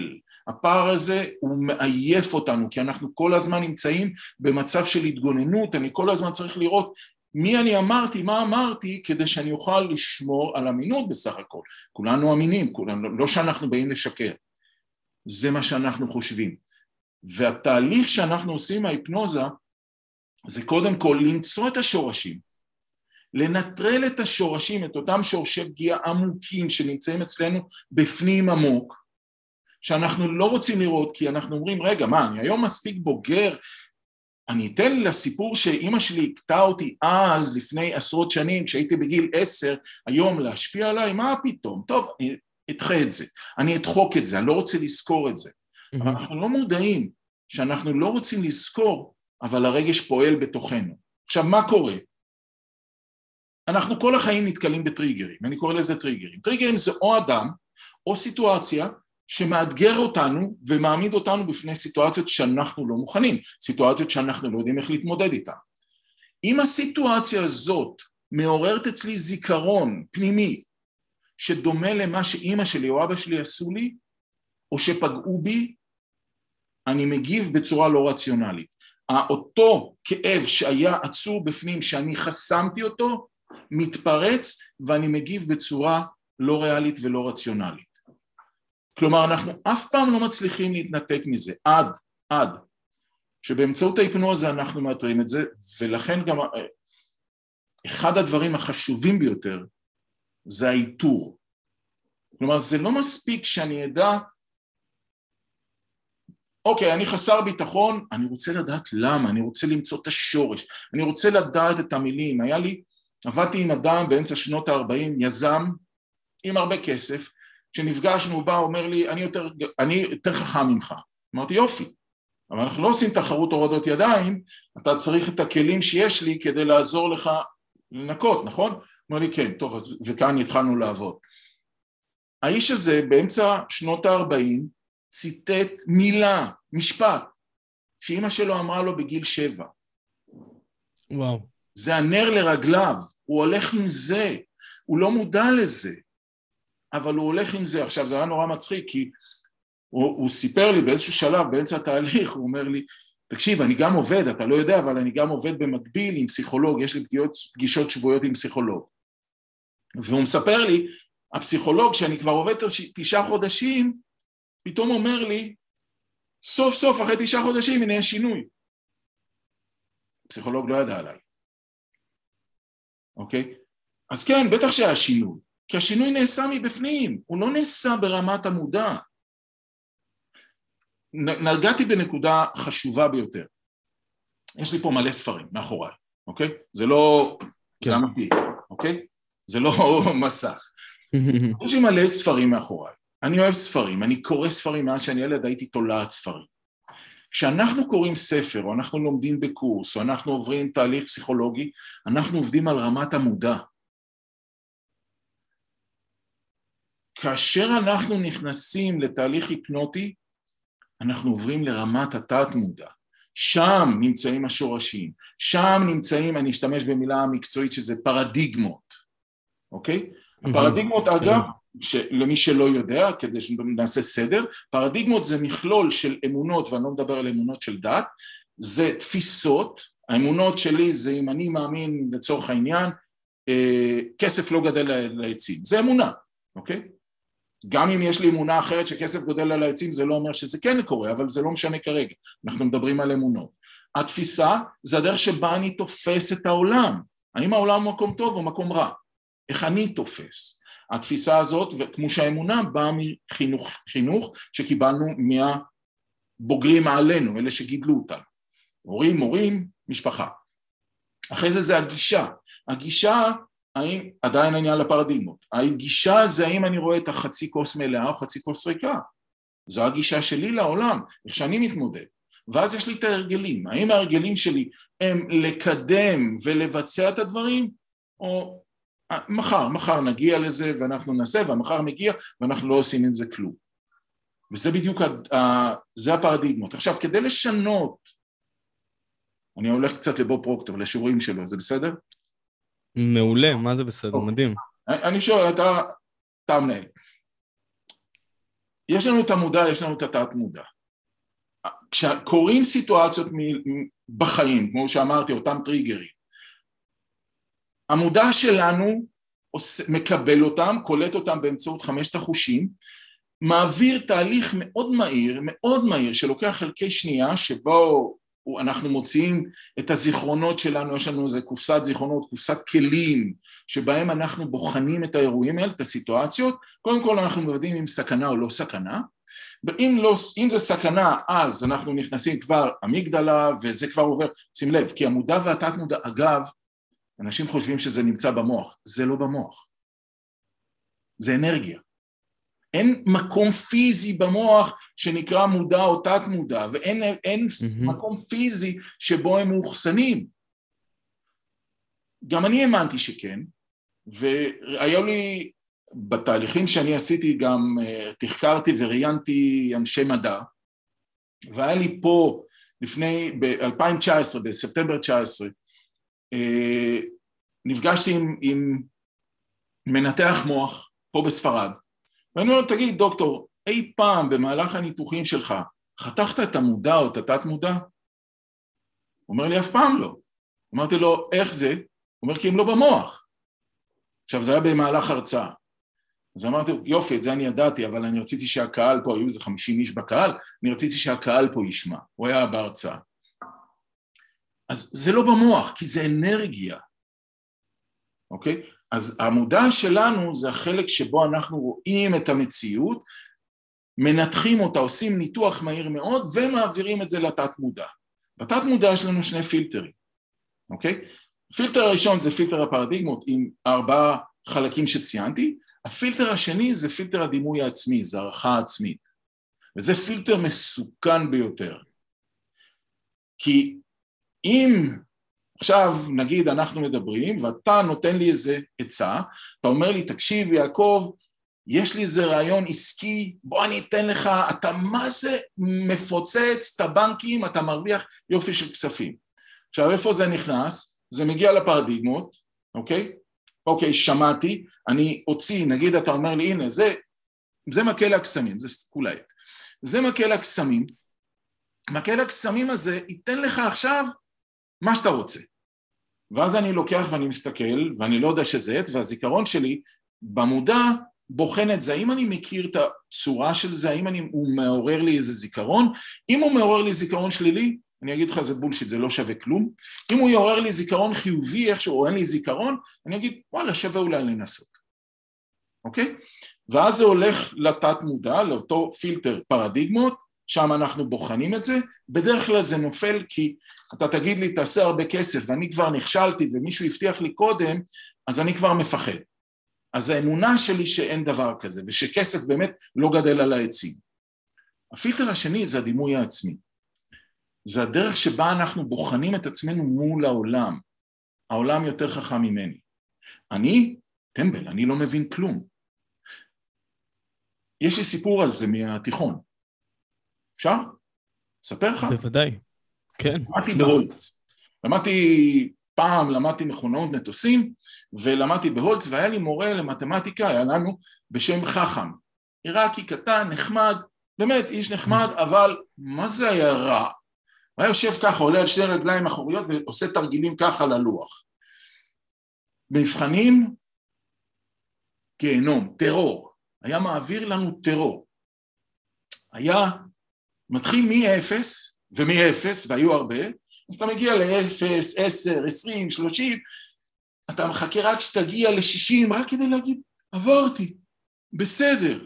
הפער הזה הוא מעייף אותנו, כי אנחנו כל הזמן נמצאים במצב של התגוננות, אני כל הזמן צריך לראות מי אני אמרתי, מה אמרתי, כדי שאני אוכל לשמור על אמינות בסך הכל. כולנו אמינים, כולנו, לא שאנחנו באים לשקר. זה מה שאנחנו חושבים. והתהליך שאנחנו עושים מההיפנוזה זה קודם כל למצוא את השורשים, לנטרל את השורשים, את אותם שורשי פגיעה עמוקים שנמצאים אצלנו בפנים עמוק, שאנחנו לא רוצים לראות כי אנחנו אומרים רגע מה אני היום מספיק בוגר אני אתן לסיפור שאימא שלי הכתה אותי אז לפני עשרות שנים כשהייתי בגיל עשר היום להשפיע עליי מה פתאום טוב אני אדחה את זה אני אדחוק את זה אני לא רוצה לזכור את זה mm-hmm. אבל אנחנו לא מודעים שאנחנו לא רוצים לזכור אבל הרגש פועל בתוכנו. עכשיו, מה קורה? אנחנו כל החיים נתקלים בטריגרים, אני קורא לזה טריגרים. טריגרים זה או אדם או סיטואציה שמאתגר אותנו ומעמיד אותנו בפני סיטואציות שאנחנו לא מוכנים, סיטואציות שאנחנו לא יודעים איך להתמודד איתן. אם הסיטואציה הזאת מעוררת אצלי זיכרון פנימי שדומה למה שאימא שלי או אבא שלי עשו לי, או שפגעו בי, אני מגיב בצורה לא רציונלית. אותו כאב שהיה עצור בפנים שאני חסמתי אותו מתפרץ ואני מגיב בצורה לא ריאלית ולא רציונלית. כלומר אנחנו אף פעם לא מצליחים להתנתק מזה עד, עד שבאמצעות ההיפנוזה אנחנו מאתרים את זה ולכן גם אחד הדברים החשובים ביותר זה האיתור. כלומר זה לא מספיק שאני אדע אוקיי, אני חסר ביטחון, אני רוצה לדעת למה, אני רוצה למצוא את השורש, אני רוצה לדעת את המילים. היה לי, עבדתי עם אדם באמצע שנות ה-40, יזם, עם הרבה כסף, כשנפגשנו הוא בא, אומר לי, אני יותר, אני יותר חכם ממך. אמרתי, יופי, אבל אנחנו לא עושים תחרות הורדות ידיים, אתה צריך את הכלים שיש לי כדי לעזור לך לנקות, נכון? אמר לי, כן, טוב, אז וכאן התחלנו לעבוד. האיש הזה באמצע שנות ה-40 ציטט מילה, משפט, שאימא שלו אמרה לו בגיל שבע. וואו. זה הנר לרגליו, הוא הולך עם זה, הוא לא מודע לזה, אבל הוא הולך עם זה. עכשיו, זה היה נורא מצחיק, כי הוא, הוא סיפר לי באיזשהו שלב, באמצע התהליך, הוא אומר לי, תקשיב, אני גם עובד, אתה לא יודע, אבל אני גם עובד במקביל עם פסיכולוג, יש לי פגיעות, פגישות שבועיות עם פסיכולוג. והוא מספר לי, הפסיכולוג שאני כבר עובד תשעה חודשים, פתאום אומר לי, סוף סוף אחרי תשעה חודשים הנה יש שינוי. הפסיכולוג לא ידע עליי, אוקיי? אז כן, בטח שהיה שינוי, כי השינוי נעשה מבפנים, הוא לא נעשה ברמת המודע. נגעתי בנקודה חשובה ביותר. יש לי פה מלא ספרים מאחוריי, אוקיי? זה לא... כן. זה אמיתי, אוקיי? זה לא מסך. יש לי מלא ספרים מאחוריי. אני אוהב ספרים, אני קורא ספרים מאז שאני ילד הייתי תולעת ספרים. כשאנחנו קוראים ספר, או אנחנו לומדים בקורס, או אנחנו עוברים תהליך פסיכולוגי, אנחנו עובדים על רמת המודע. כאשר אנחנו נכנסים לתהליך היפנוטי, אנחנו עוברים לרמת התת-מודע. שם נמצאים השורשים, שם נמצאים, אני אשתמש במילה המקצועית שזה פרדיגמות, אוקיי? הפרדיגמות אגב, למי שלא יודע, כדי שנעשה סדר, פרדיגמות זה מכלול של אמונות, ואני לא מדבר על אמונות של דת, זה תפיסות, האמונות שלי זה אם אני מאמין לצורך העניין, אה, כסף לא גדל לעצים, זה אמונה, אוקיי? גם אם יש לי אמונה אחרת שכסף גודל על העצים זה לא אומר שזה כן קורה, אבל זה לא משנה כרגע, אנחנו מדברים על אמונות. התפיסה זה הדרך שבה אני תופס את העולם, האם העולם הוא מקום טוב או מקום רע, איך אני תופס. התפיסה הזאת, כמו שהאמונה באה מחינוך חינוך שקיבלנו מהבוגרים עלינו, אלה שגידלו אותנו. הורים, מורים, משפחה. אחרי זה זה הגישה. הגישה האם, עדיין העניין לפרדיגמות, הגישה זה האם אני רואה את החצי כוס מלאה או חצי כוס ריקה, זו הגישה שלי לעולם, איך שאני מתמודד, ואז יש לי את ההרגלים, האם ההרגלים שלי הם לקדם ולבצע את הדברים, או אה, מחר, מחר נגיע לזה ואנחנו נעשה, והמחר מגיע ואנחנו לא עושים עם זה כלום. וזה בדיוק, זה הפרדיגמות. עכשיו, כדי לשנות, אני הולך קצת לבוב פרוקטור, לשיעורים שלו, זה בסדר? מעולה, מה זה בסדר, מדהים. אני שואל, אתה, אתה המנהל. יש לנו את המודע, יש לנו את התת מודע. כשקורים סיטואציות בחיים, כמו שאמרתי, אותם טריגרים, המודע שלנו מקבל אותם, קולט אותם באמצעות חמשת החושים, מעביר תהליך מאוד מהיר, מאוד מהיר, שלוקח חלקי שנייה, שבו אנחנו מוציאים את הזיכרונות שלנו, יש לנו איזה קופסת זיכרונות, קופסת כלים, שבהם אנחנו בוחנים את האירועים האלה, את הסיטואציות, קודם כל אנחנו מוודאים אם סכנה או לא סכנה, ואם לא, אם זה סכנה אז אנחנו נכנסים כבר אמיגדלה וזה כבר עובר, שים לב, כי המודע והתת מודע, אגב, אנשים חושבים שזה נמצא במוח, זה לא במוח, זה אנרגיה. אין מקום פיזי במוח שנקרא מודע או תת מודע, ואין אין mm-hmm. מקום פיזי שבו הם מאוחסנים. גם אני האמנתי שכן, והיו לי, בתהליכים שאני עשיתי גם uh, תחקרתי וראיינתי אנשי מדע, והיה לי פה לפני, ב-2019, בספטמבר 19, uh, נפגשתי עם, עם מנתח מוח פה בספרד, ואני אומר, תגיד דוקטור, אי פעם במהלך הניתוחים שלך חתכת את המודע או את התת מודע? הוא אומר לי, אף פעם לא. אמרתי לו, איך זה? הוא אומר, כי הם לא במוח. עכשיו, זה היה במהלך הרצאה. אז אמרתי, יופי, את זה אני ידעתי, אבל אני רציתי שהקהל פה, היו איזה חמישים איש בקהל, אני רציתי שהקהל פה ישמע. הוא היה בהרצאה. אז זה לא במוח, כי זה אנרגיה, אוקיי? אז המודע שלנו זה החלק שבו אנחנו רואים את המציאות, מנתחים אותה, עושים ניתוח מהיר מאוד ומעבירים את זה לתת מודע. בתת מודע יש לנו שני פילטרים, אוקיי? הפילטר הראשון זה פילטר הפרדיגמות עם ארבעה חלקים שציינתי, הפילטר השני זה פילטר הדימוי העצמי, זה הערכה עצמית, וזה פילטר מסוכן ביותר. כי אם עכשיו נגיד אנחנו מדברים ואתה נותן לי איזה עצה, אתה אומר לי תקשיב יעקב יש לי איזה רעיון עסקי, בוא אני אתן לך, אתה מה זה מפוצץ את הבנקים, אתה מרוויח יופי של כספים. עכשיו איפה זה נכנס? זה מגיע לפרדיגמות, אוקיי? אוקיי, שמעתי, אני אוציא, נגיד אתה אומר לי, הנה, זה, זה מקל הקסמים, זה כולי. זה מקל הקסמים, מקל הקסמים הזה ייתן לך עכשיו מה שאתה רוצה. ואז אני לוקח ואני מסתכל, ואני לא יודע שזה עט, והזיכרון שלי במודע בוחן את זה, האם אני מכיר את הצורה של זה, האם אני, הוא מעורר לי איזה זיכרון, אם הוא מעורר לי זיכרון שלילי, אני אגיד לך זה בולשיט, זה לא שווה כלום, אם הוא יעורר לי זיכרון חיובי איכשהו, או אין לי זיכרון, אני אגיד וואלה שווה אולי לנסות, אוקיי? ואז זה הולך לתת מודע, לאותו פילטר פרדיגמות, שם אנחנו בוחנים את זה, בדרך כלל זה נופל כי אתה תגיד לי תעשה הרבה כסף ואני כבר נכשלתי ומישהו הבטיח לי קודם, אז אני כבר מפחד. אז האמונה שלי שאין דבר כזה ושכסף באמת לא גדל על העצים. הפילטר השני זה הדימוי העצמי. זה הדרך שבה אנחנו בוחנים את עצמנו מול העולם. העולם יותר חכם ממני. אני טמבל, אני לא מבין כלום. יש לי סיפור על זה מהתיכון. אפשר? אספר לך? בוודאי, כן. למדתי בהולץ. למדתי, פעם למדתי מכונאות מטוסים, ולמדתי בהולץ, והיה לי מורה למתמטיקה, היה לנו, בשם חכם. עיראקי קטן, נחמד, באמת איש נחמד, אבל מה זה היה רע? הוא היה יושב ככה, עולה על שתי רגליים אחוריות ועושה תרגילים ככה ללוח. מבחנים, גיהנום, טרור. היה מעביר לנו טרור. היה מתחיל מ-0 ומ-0, והיו הרבה, אז אתה מגיע ל-0, 10, 20, 30, אתה מחכה רק שתגיע ל-60, רק כדי להגיד, עברתי, בסדר.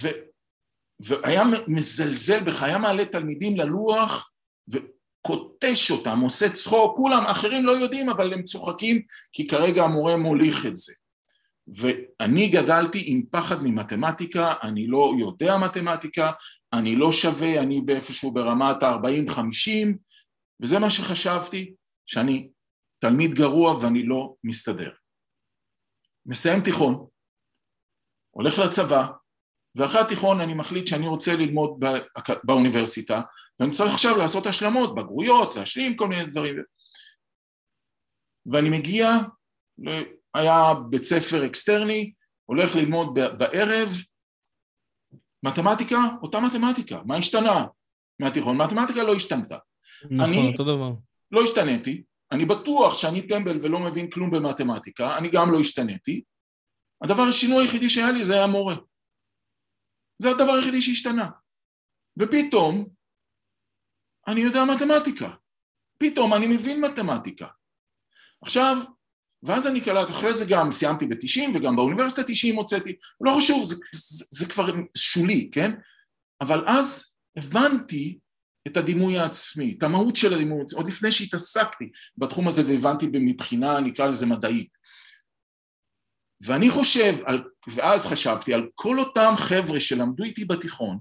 ו, והיה מזלזל בך, היה מעלה תלמידים ללוח וקוטש אותם, עושה צחוק, כולם, אחרים לא יודעים, אבל הם צוחקים, כי כרגע המורה מוליך את זה. ואני גדלתי עם פחד ממתמטיקה, אני לא יודע מתמטיקה, אני לא שווה, אני באיפשהו ברמת ה-40-50, וזה מה שחשבתי, שאני תלמיד גרוע ואני לא מסתדר. מסיים תיכון, הולך לצבא, ואחרי התיכון אני מחליט שאני רוצה ללמוד באוניברסיטה, ואני צריך עכשיו לעשות השלמות, בגרויות, להשלים כל מיני דברים. ואני מגיע, היה בית ספר אקסטרני, הולך ללמוד בערב, מתמטיקה, אותה מתמטיקה, מה השתנה מהתיכון? מתמטיקה לא השתנתה. נכון, אני אותו דבר. לא השתניתי, אני בטוח שאני טמבל ולא מבין כלום במתמטיקה, אני גם לא השתניתי. הדבר השינוי היחידי שהיה לי זה היה מורה. זה הדבר היחידי שהשתנה. ופתאום אני יודע מתמטיקה. פתאום אני מבין מתמטיקה. עכשיו, ואז אני קלט, אחרי זה גם סיימתי ב-90 וגם באוניברסיטה 90 הוצאתי, לא חשוב, זה, זה, זה כבר שולי, כן? אבל אז הבנתי את הדימוי העצמי, את המהות של הדימוי העצמי, עוד לפני שהתעסקתי בתחום הזה והבנתי מבחינה, נקרא לזה מדעית. ואני חושב, על, ואז חשבתי על כל אותם חבר'ה שלמדו איתי בתיכון,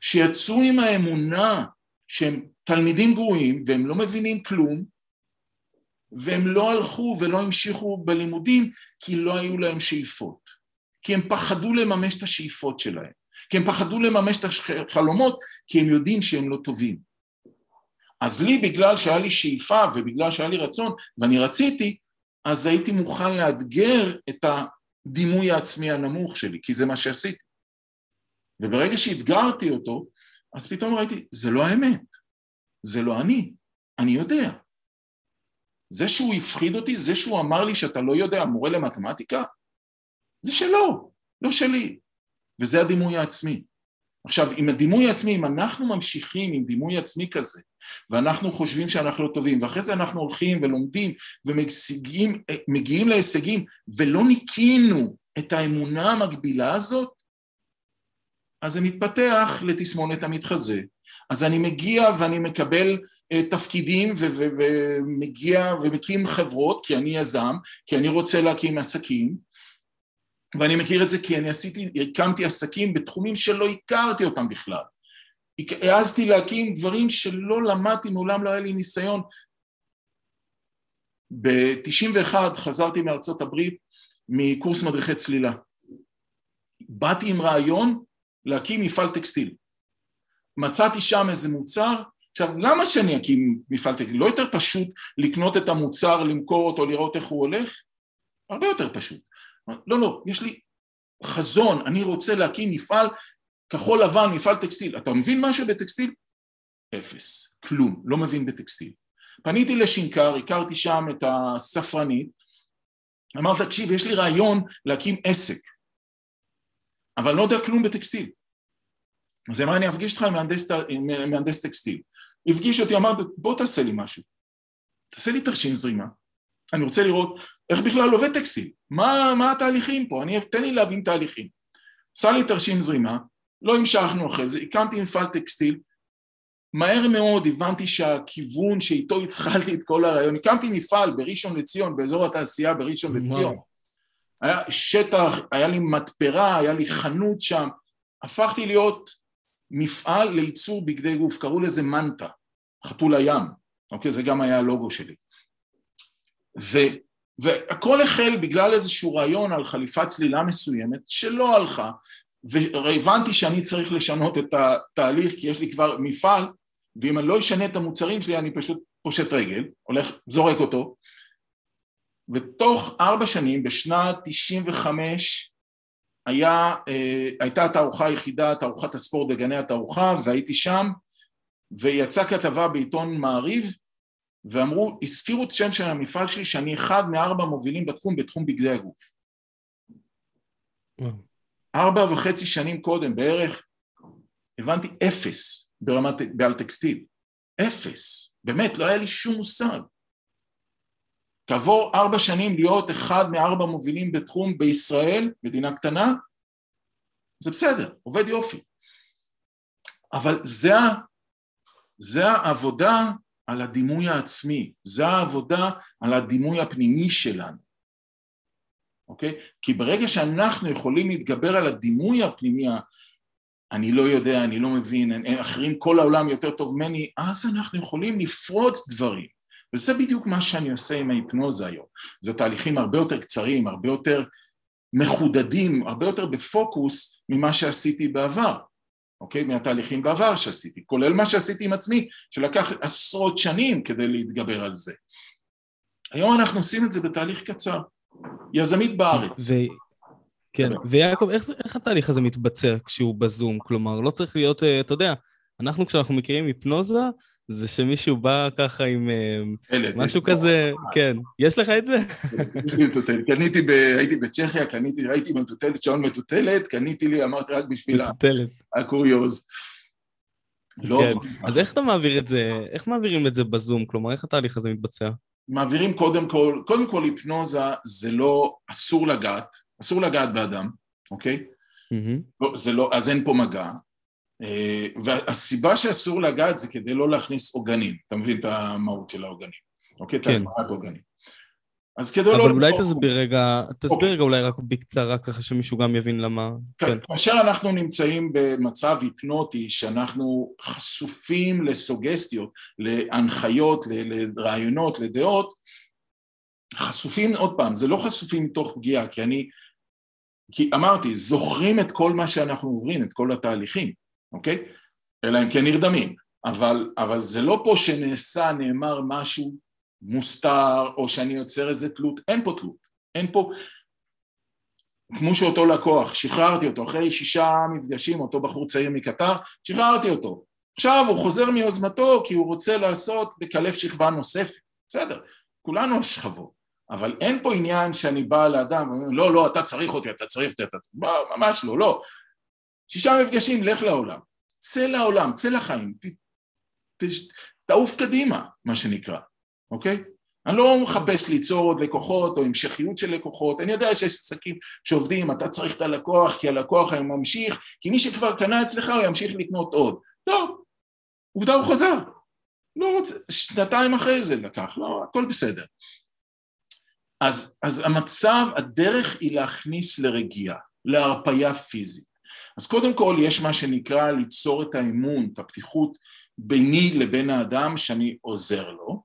שיצאו עם האמונה שהם תלמידים גרועים והם לא מבינים כלום, והם לא הלכו ולא המשיכו בלימודים כי לא היו להם שאיפות. כי הם פחדו לממש את השאיפות שלהם. כי הם פחדו לממש את החלומות כי הם יודעים שהם לא טובים. אז לי בגלל שהיה לי שאיפה ובגלל שהיה לי רצון ואני רציתי, אז הייתי מוכן לאתגר את הדימוי העצמי הנמוך שלי, כי זה מה שעשיתי. וברגע שאתגרתי אותו, אז פתאום ראיתי, זה לא האמת, זה לא אני, אני יודע. זה שהוא הפחיד אותי, זה שהוא אמר לי שאתה לא יודע, מורה למתמטיקה, זה שלו, לא שלי. וזה הדימוי העצמי. עכשיו, עם הדימוי העצמי, אם אנחנו ממשיכים עם דימוי עצמי כזה, ואנחנו חושבים שאנחנו לא טובים, ואחרי זה אנחנו הולכים ולומדים ומגיעים להישגים, ולא ניקינו את האמונה המקבילה הזאת, אז זה מתפתח לתסמונת המתחזה, אז אני מגיע ואני מקבל uh, תפקידים ומגיע ומקים חברות כי אני יזם, כי אני רוצה להקים עסקים ואני מכיר את זה כי אני עשיתי, הקמתי עסקים בתחומים שלא הכרתי אותם בכלל. העזתי להקים דברים שלא למדתי, מעולם לא היה לי ניסיון. ב-91 חזרתי מארצות הברית מקורס מדריכי צלילה. באתי עם רעיון להקים מפעל טקסטיל. מצאתי שם איזה מוצר, עכשיו למה שאני אקים מפעל טקסטיל? לא יותר פשוט לקנות את המוצר, למכור אותו, לראות איך הוא הולך? הרבה יותר פשוט. לא, לא, יש לי חזון, אני רוצה להקים מפעל כחול לבן, מפעל טקסטיל. אתה מבין משהו בטקסטיל? אפס, כלום, לא מבין בטקסטיל. פניתי לשינקר, הכרתי שם את הספרנית, אמר תקשיב, יש לי רעיון להקים עסק, אבל לא יודע כלום בטקסטיל. אז אמר אני אפגיש אותך עם מהנדס, עם מהנדס טקסטיל. הפגיש אותי, אמר בוא תעשה לי משהו, תעשה לי תרשים זרימה, אני רוצה לראות איך בכלל עובד טקסטיל, מה, מה התהליכים פה, אני, תן לי להבין תהליכים. עשה לי תרשים זרימה, לא המשכנו אחרי זה, הקמתי מפעל טקסטיל, מהר מאוד הבנתי שהכיוון שאיתו התחלתי את כל הרעיון, הקמתי מפעל בראשון לציון, באזור התעשייה בראשון לציון, היה שטח, היה לי מתפרה, היה לי חנות שם, הפכתי להיות מפעל לייצור בגדי גוף, קראו לזה מנטה, חתול הים, אוקיי? זה גם היה הלוגו שלי. ו, והכל החל בגלל איזשהו רעיון על חליפת צלילה מסוימת שלא הלכה, והבנתי שאני צריך לשנות את התהליך כי יש לי כבר מפעל ואם אני לא אשנה את המוצרים שלי אני פשוט פושט רגל, הולך, זורק אותו ותוך ארבע שנים, בשנת 95 היה, אה, הייתה התערוכה היחידה, תערוכת הספורט בגני התערוכה והייתי שם ויצאה כתבה בעיתון מעריב ואמרו, הזכירו את שם של המפעל שלי שאני אחד מארבע מובילים בתחום, בתחום בגדי הגוף. ארבע וחצי שנים קודם בערך הבנתי אפס ברמת, בעל טקסטיל, אפס, באמת לא היה לי שום מושג. כעבור ארבע שנים להיות אחד מארבע מובילים בתחום בישראל, מדינה קטנה, זה בסדר, עובד יופי. אבל זה, זה העבודה על הדימוי העצמי, זה העבודה על הדימוי הפנימי שלנו. אוקיי? כי ברגע שאנחנו יכולים להתגבר על הדימוי הפנימי, אני לא יודע, אני לא מבין, אחרים כל העולם יותר טוב ממני, אז אנחנו יכולים לפרוץ דברים. וזה בדיוק מה שאני עושה עם ההיפנוזה היום. זה תהליכים הרבה יותר קצרים, הרבה יותר מחודדים, הרבה יותר בפוקוס ממה שעשיתי בעבר, אוקיי? מהתהליכים בעבר שעשיתי, כולל מה שעשיתי עם עצמי, שלקח עשרות שנים כדי להתגבר על זה. היום אנחנו עושים את זה בתהליך קצר. יזמית בארץ. ו... כן, ויעקב, איך, איך התהליך הזה מתבצע כשהוא בזום? כלומר, לא צריך להיות, אה, אתה יודע, אנחנו כשאנחנו מכירים היפנוזה, זה שמישהו בא ככה עם אה, משהו כזה, כן. יש לך את זה? קניתי, הייתי בצ'כיה, קניתי, ראיתי מטוטלת, שעון מטוטלת, קניתי לי, אמרתי רק בשביל הקוריוז. לא. כן. אז איך אתה מעביר את זה, איך מעבירים את זה בזום? כלומר, איך התהליך הזה מתבצע? מעבירים קודם כל, קודם כל היפנוזה זה לא, אסור לגעת, אסור לגעת באדם, אוקיי? Mm-hmm. לא, זה לא, אז אין פה מגע. אה, והסיבה שאסור לגעת זה כדי לא להכניס עוגנים, אתה מבין את המהות של העוגנים, אוקיי? כן. את ההדמרת עוגנים. אז כדי אבל לא... אבל אולי לא... תסביר רגע, תסביר אוקיי. רגע אולי רק בקצרה ככה שמישהו גם יבין למה... כן. כאשר אנחנו נמצאים במצב היפנוטי שאנחנו חשופים לסוגסטיות, להנחיות, לרעיונות, לדעות, חשופים, עוד פעם, זה לא חשופים מתוך פגיעה, כי אני... כי אמרתי, זוכרים את כל מה שאנחנו עוברים, את כל התהליכים, אוקיי? אלא אם כן נרדמים. אבל, אבל זה לא פה שנעשה, נאמר משהו מוסתר, או שאני יוצר איזה תלות, אין פה תלות, אין פה... כמו שאותו לקוח, שחררתי אותו, אחרי שישה מפגשים, אותו בחור צעיר מקטר, שחררתי אותו. עכשיו הוא חוזר מיוזמתו כי הוא רוצה לעשות בקלף שכבה נוספת, בסדר, כולנו שכבות, אבל אין פה עניין שאני בא לאדם לא, לא, אתה צריך אותי, אתה צריך אותי, אתה... בא, ממש לא, לא. שישה מפגשים, לך לעולם. צא לעולם, צא לחיים, ת, ת, תעוף קדימה, מה שנקרא. אוקיי? אני לא מחפש ליצור עוד לקוחות או המשכיות של לקוחות, אני יודע שיש עסקים שעובדים, אתה צריך את הלקוח כי הלקוח היום ממשיך, כי מי שכבר קנה אצלך הוא ימשיך לקנות עוד. לא, עובדה הוא חזר. לא רוצה, שנתיים אחרי זה לקח, לא, הכל בסדר. אז, אז המצב, הדרך היא להכניס לרגיעה, להרפייה פיזית. אז קודם כל יש מה שנקרא ליצור את האמון, את הפתיחות ביני לבין האדם שאני עוזר לו,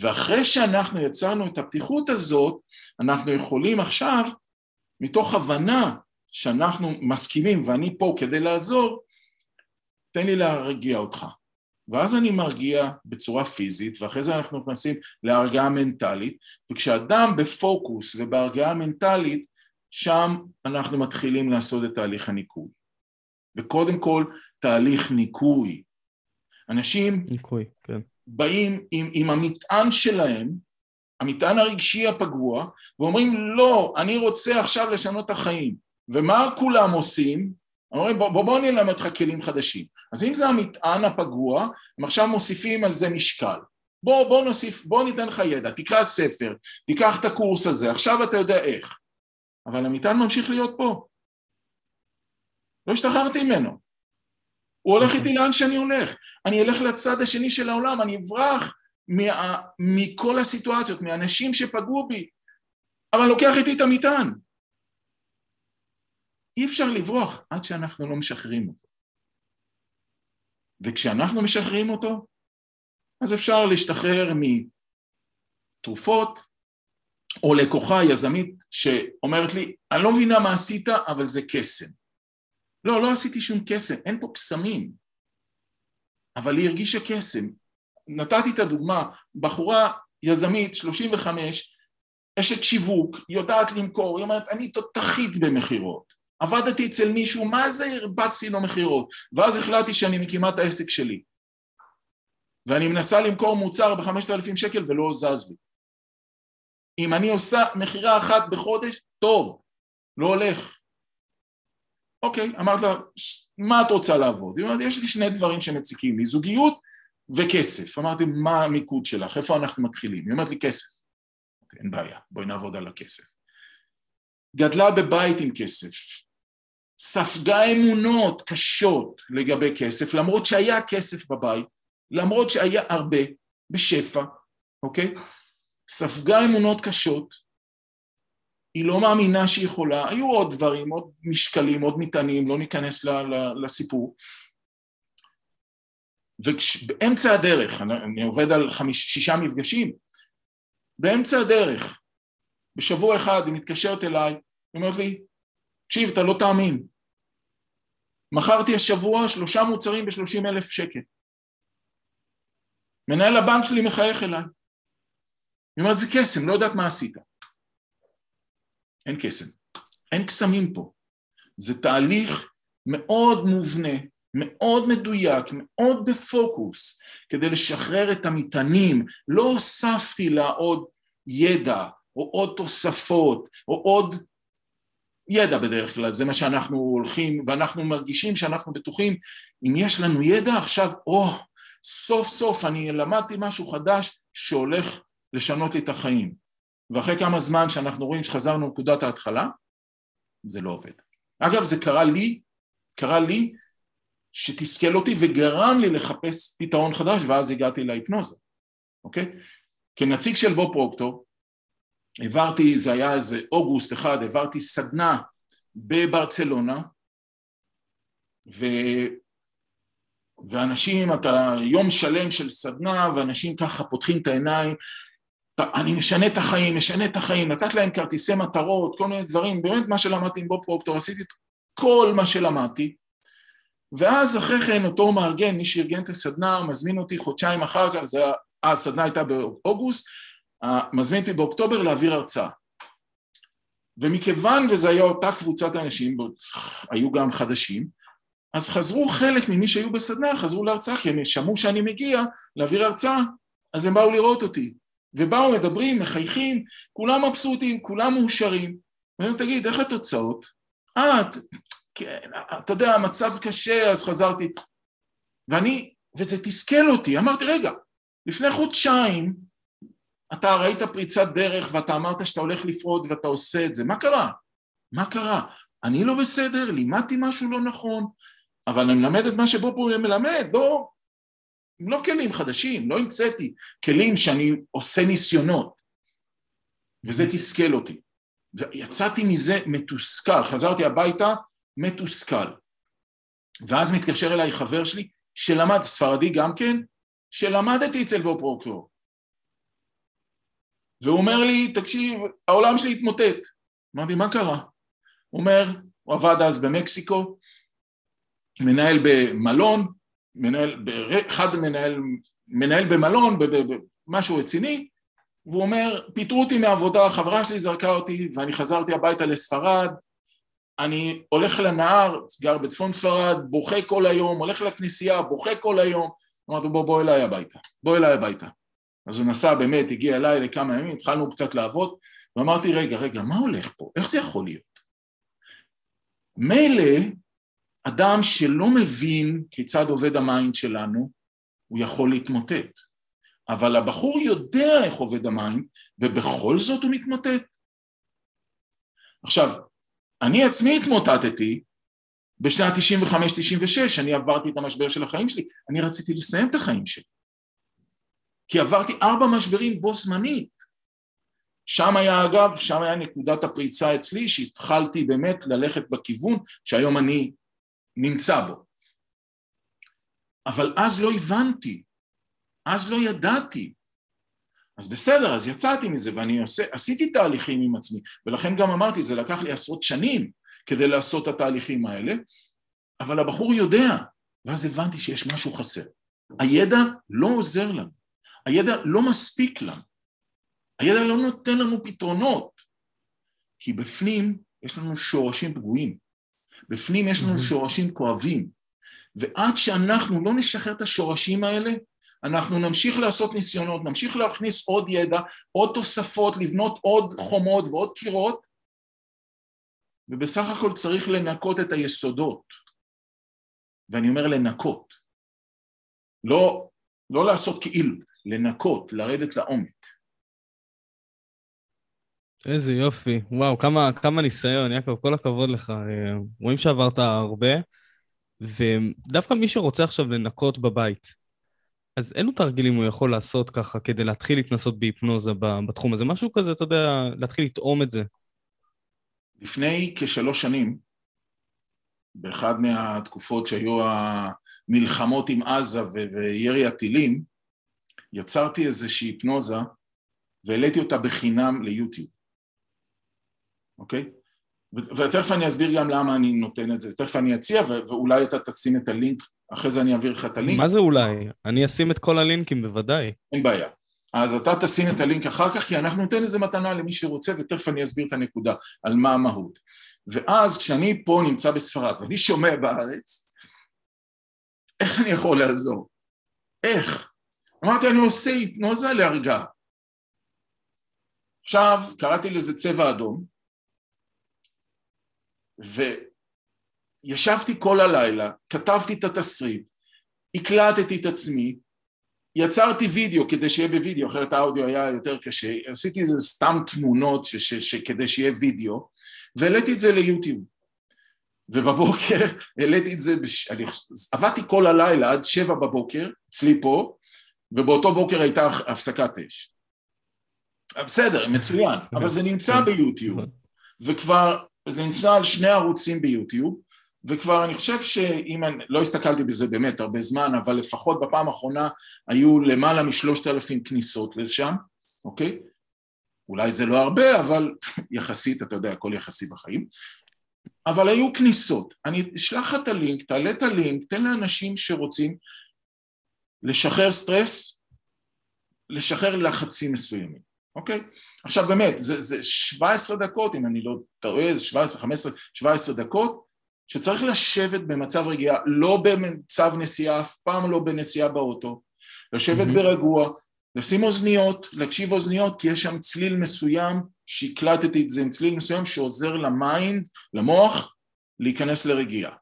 ואחרי שאנחנו יצרנו את הפתיחות הזאת, אנחנו יכולים עכשיו, מתוך הבנה שאנחנו מסכימים ואני פה כדי לעזור, תן לי להרגיע אותך. ואז אני מרגיע בצורה פיזית, ואחרי זה אנחנו נכנסים להרגעה מנטלית, וכשאדם בפוקוס ובהרגעה מנטלית, שם אנחנו מתחילים לעשות את תהליך הניקוי. וקודם כל, תהליך ניקוי. אנשים ניקוי, כן. באים עם, עם המטען שלהם, המטען הרגשי הפגוע, ואומרים, לא, אני רוצה עכשיו לשנות את החיים. ומה כולם עושים? אומרים, בוא, בוא, בוא אני אלמד אותך כלים חדשים. אז אם זה המטען הפגוע, הם עכשיו מוסיפים על זה משקל. בוא, בוא נוסיף, בוא ניתן לך ידע, תקרא ספר, תיקח את הקורס הזה, עכשיו אתה יודע איך. אבל המטען ממשיך להיות פה. לא השתחררתי ממנו. הוא הולך איתי לאן שאני הולך. אני אלך לצד השני של העולם, אני אברח מה, מכל הסיטואציות, מאנשים שפגעו בי, אבל לוקח איתי את המטען. אי אפשר לברוח עד שאנחנו לא משחררים אותו. וכשאנחנו משחררים אותו, אז אפשר להשתחרר מתרופות, או לקוחה יזמית שאומרת לי, אני לא מבינה מה עשית, אבל זה קסם. לא, לא עשיתי שום קסם, אין פה קסמים. אבל היא הרגישה קסם. נתתי את הדוגמה, בחורה יזמית, 35, אשת שיווק, יודעת למכור, היא אומרת, אני תותחית במכירות. עבדתי אצל מישהו, מה זה הרבצתי לו מכירות? ואז החלטתי שאני מקימה את העסק שלי. ואני מנסה למכור מוצר בחמשת אלפים שקל ולא זז לי. אם אני עושה מכירה אחת בחודש, טוב, לא הולך. אוקיי, אמרת לה, מה את רוצה לעבוד? היא אומרת, יש לי שני דברים שמציקים לי, זוגיות וכסף. אמרתי, מה המיקוד שלך? איפה אנחנו מתחילים? היא אומרת לי, כסף. אוקיי, אין בעיה, בואי נעבוד על הכסף. גדלה בבית עם כסף, ספגה אמונות קשות לגבי כסף, למרות שהיה כסף בבית, למרות שהיה הרבה, בשפע, אוקיי? ספגה אמונות קשות, היא לא מאמינה שהיא יכולה, היו עוד דברים, עוד משקלים, עוד מטענים, לא ניכנס לסיפור. ובאמצע הדרך, אני עובד על חמיש, שישה מפגשים, באמצע הדרך, בשבוע אחד היא מתקשרת אליי, היא אומרת לי, תקשיב, אתה לא תאמין, מכרתי השבוע שלושה מוצרים בשלושים אלף שקל. מנהל הבנק שלי מחייך אליי. היא אומרת, זה קסם, לא יודעת מה עשית. אין קסם, אין קסמים פה. זה תהליך מאוד מובנה, מאוד מדויק, מאוד בפוקוס, כדי לשחרר את המטענים. לא הוספתי לה עוד ידע, או עוד תוספות, או עוד ידע בדרך כלל, זה מה שאנחנו הולכים, ואנחנו מרגישים שאנחנו בטוחים, אם יש לנו ידע עכשיו, או, סוף סוף אני למדתי משהו חדש שהולך לשנות את החיים. ואחרי כמה זמן שאנחנו רואים שחזרנו לנקודת ההתחלה, זה לא עובד. אגב, זה קרה לי, קרה לי שתסכל אותי וגרם לי לחפש פתרון חדש, ואז הגעתי להיפנוזה, אוקיי? כנציג של בו פרוקטור, העברתי, זה היה איזה אוגוסט אחד, העברתי סדנה בברצלונה, ו... ואנשים, אתה יום שלם של סדנה, ואנשים ככה פותחים את העיניים, אני משנה את החיים, משנה את החיים, נתת להם כרטיסי מטרות, כל מיני דברים, באמת מה שלמדתי עם בוב פרוקטור, עשיתי את כל מה שלמדתי, ואז אחרי כן אותו מארגן, מי שארגן את הסדנה, מזמין אותי חודשיים אחר כך, זה, הסדנה הייתה באוגוסט, מזמין אותי באוקטובר להעביר הרצאה. ומכיוון וזו הייתה אותה קבוצת אנשים, היו גם חדשים, אז חזרו חלק ממי שהיו בסדנה, חזרו להרצאה, כי הם שמעו שאני מגיע להעביר הרצאה, אז הם באו לראות אותי. ובאו, מדברים, מחייכים, כולם מבסוטים, כולם מאושרים. ואני תגיד, איך התוצאות? אה, כן, אתה יודע, המצב קשה, אז חזרתי. ואני, וזה תסכל אותי, אמרתי, רגע, לפני חודשיים אתה ראית פריצת דרך ואתה אמרת שאתה הולך לפרוץ ואתה עושה את זה, מה קרה? מה קרה? אני לא בסדר, לימדתי משהו לא נכון, אבל אני מלמד את מה שבו מלמד, לא, לא כלים חדשים, לא המצאתי, כלים שאני עושה ניסיונות, וזה תסכל אותי. ויצאתי מזה מתוסכל, חזרתי הביתה מתוסכל. ואז מתקשר אליי חבר שלי, שלמד, ספרדי גם כן, שלמדתי אצל בו פרוקטור. והוא אומר לי, תקשיב, העולם שלי התמוטט. אמרתי, מה קרה? הוא אומר, הוא עבד אז במקסיקו, מנהל במלון, מנהל, אחד מנהל, מנהל במלון, במשהו רציני, והוא אומר, פיטרו אותי מהעבודה, חברה שלי זרקה אותי ואני חזרתי הביתה לספרד, אני הולך לנהר, גר בצפון ספרד, בוכה כל היום, הולך לכנסייה, בוכה כל היום, אמרתי בוא בוא אליי הביתה, בוא אליי הביתה. אז הוא נסע באמת, הגיע אליי לכמה ימים, התחלנו קצת לעבוד, ואמרתי רגע, רגע, מה הולך פה? איך זה יכול להיות? מילא אדם שלא מבין כיצד עובד ה mind שלנו, הוא יכול להתמוטט. אבל הבחור יודע איך עובד ה mind, ובכל זאת הוא מתמוטט. עכשיו, אני עצמי התמוטטתי בשנת 95-96, אני עברתי את המשבר של החיים שלי, אני רציתי לסיים את החיים שלי. כי עברתי ארבע משברים בו זמנית. שם היה אגב, שם היה נקודת הפריצה אצלי, שהתחלתי באמת ללכת בכיוון שהיום אני נמצא בו. אבל אז לא הבנתי, אז לא ידעתי. אז בסדר, אז יצאתי מזה ואני עושה, עשיתי תהליכים עם עצמי, ולכן גם אמרתי, זה לקח לי עשרות שנים כדי לעשות את התהליכים האלה, אבל הבחור יודע, ואז הבנתי שיש משהו חסר. הידע לא עוזר לנו, הידע לא מספיק לנו, הידע לא נותן לנו פתרונות, כי בפנים יש לנו שורשים פגועים, בפנים יש לנו שורשים כואבים, ועד שאנחנו לא נשחרר את השורשים האלה, אנחנו נמשיך לעשות ניסיונות, נמשיך להכניס עוד ידע, עוד תוספות, לבנות עוד חומות ועוד קירות, ובסך הכל צריך לנקות את היסודות. ואני אומר לנקות. לא, לא לעשות כאילו, לנקות, לרדת לעומק. איזה יופי, וואו, כמה, כמה ניסיון, יעקב, כל הכבוד לך. אה, רואים שעברת הרבה, ודווקא מי שרוצה עכשיו לנקות בבית, אז אילו תרגילים הוא יכול לעשות ככה כדי להתחיל להתנסות בהיפנוזה בתחום הזה? משהו כזה, אתה יודע, להתחיל לטעום את זה. לפני כשלוש שנים, באחד מהתקופות שהיו המלחמות עם עזה וירי הטילים, יצרתי איזושהי היפנוזה והעליתי אותה בחינם ליוטיוב, אוקיי? ותכף אני אסביר גם למה אני נותן את זה, תכף אני אציע ואולי אתה תשים את הלינק, אחרי זה אני אעביר לך את הלינק. מה זה אולי? אני אשים את כל הלינקים בוודאי. אין בעיה. אז אתה תשים את הלינק אחר כך, כי אנחנו ניתן איזה מתנה למי שרוצה, ותכף אני אסביר את הנקודה, על מה המהות. ואז כשאני פה נמצא בספרד, ואני שומע בארץ, איך אני יכול לעזור? איך? אמרתי, אני עושה היפנוזה להרגעה. עכשיו, קראתי לזה צבע אדום, וישבתי כל הלילה, כתבתי את התסריט, הקלטתי את עצמי, יצרתי וידאו כדי שיהיה בווידאו, אחרת האודיו היה יותר קשה, עשיתי איזה סתם תמונות ש- ש- ש- כדי שיהיה וידאו, והעליתי את זה ליוטיוב. ובבוקר העליתי את זה, בש... אני... עבדתי כל הלילה עד שבע בבוקר, אצלי פה, ובאותו בוקר הייתה הפסקת אש. בסדר, מצוין, אבל זה נמצא ביוטיוב, וכבר, זה נמצא על שני ערוצים ביוטיוב, וכבר אני חושב שאם אני, לא הסתכלתי בזה באמת הרבה זמן, אבל לפחות בפעם האחרונה היו למעלה משלושת אלפים כניסות לשם, אוקיי? אולי זה לא הרבה, אבל יחסית, אתה יודע, הכל יחסי בחיים. אבל היו כניסות. אני אשלח לך את הלינק, תעלה את הלינק, תן לאנשים שרוצים לשחרר סטרס, לשחרר לחצים מסוימים, אוקיי? עכשיו באמת, זה, זה 17 דקות, אם אני לא טועה, זה 17, 15, 17 דקות, שצריך לשבת במצב רגיעה, לא במצב נסיעה, אף פעם לא בנסיעה באוטו, לשבת mm-hmm. ברגוע, לשים אוזניות, להקשיב אוזניות, כי יש שם צליל מסוים, שהקלטתי את זה עם צליל מסוים שעוזר ל mind, למוח, להיכנס לרגיעה.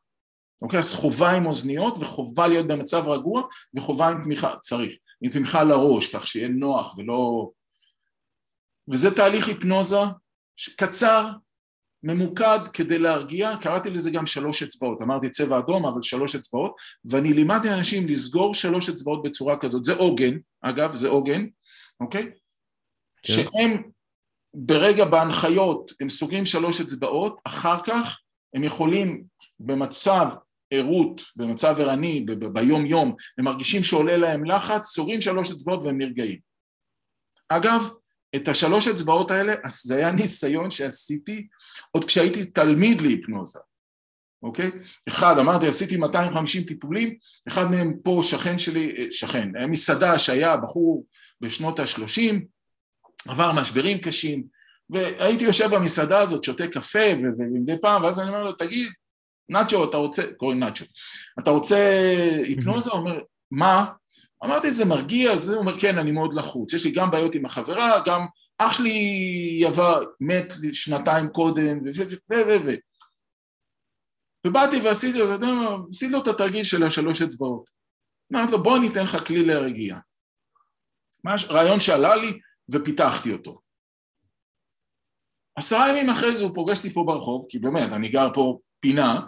אוקיי? אז חובה עם אוזניות וחובה להיות במצב רגוע וחובה עם תמיכה, צריך, עם תמיכה לראש, כך שיהיה נוח ולא... וזה תהליך היפנוזה קצר, ממוקד כדי להרגיע, קראתי לזה גם שלוש אצבעות, אמרתי צבע אדום אבל שלוש אצבעות, ואני לימדתי אנשים לסגור שלוש אצבעות בצורה כזאת, זה עוגן, אגב זה עוגן, אוקיי? כן. שהם ברגע בהנחיות הם סוגרים שלוש אצבעות, אחר כך הם יכולים במצב ערות, במצב ערני, ב- ביום יום, הם מרגישים שעולה להם לחץ, סוגרים שלוש אצבעות והם נרגעים. אגב, את השלוש אצבעות האלה, זה היה ניסיון שעשיתי עוד כשהייתי תלמיד להיפנוזה. אוקיי? אחד, אמרתי, עשיתי 250 טיפולים, אחד מהם פה שכן שלי, שכן, היה מסעדה שהיה בחור בשנות ה-30, עבר משברים קשים, והייתי יושב במסעדה הזאת, שותה קפה ומדי פעם, ואז אני אומר לו, תגיד, נאצ'ו, אתה רוצה, קוראים נאצ'ו, אתה רוצה היפנוזה? הוא אומר, מה? אמרתי, זה מרגיע, אז הוא אומר, כן, אני מאוד לחוץ, יש לי גם בעיות עם החברה, גם אח שלי עבר, מת שנתיים קודם, ו... ו... ו... ו... ו... ובאתי ועשיתי, אתה יודע מה, עשיתי לו את התרגיל של השלוש אצבעות. אמרתי לו, בוא אני אתן לך כלי להרגיע. רעיון שעלה לי ופיתחתי אותו. עשרה ימים אחרי זה הוא פוגש אותי פה ברחוב, כי באמת, אני גר פה פינה,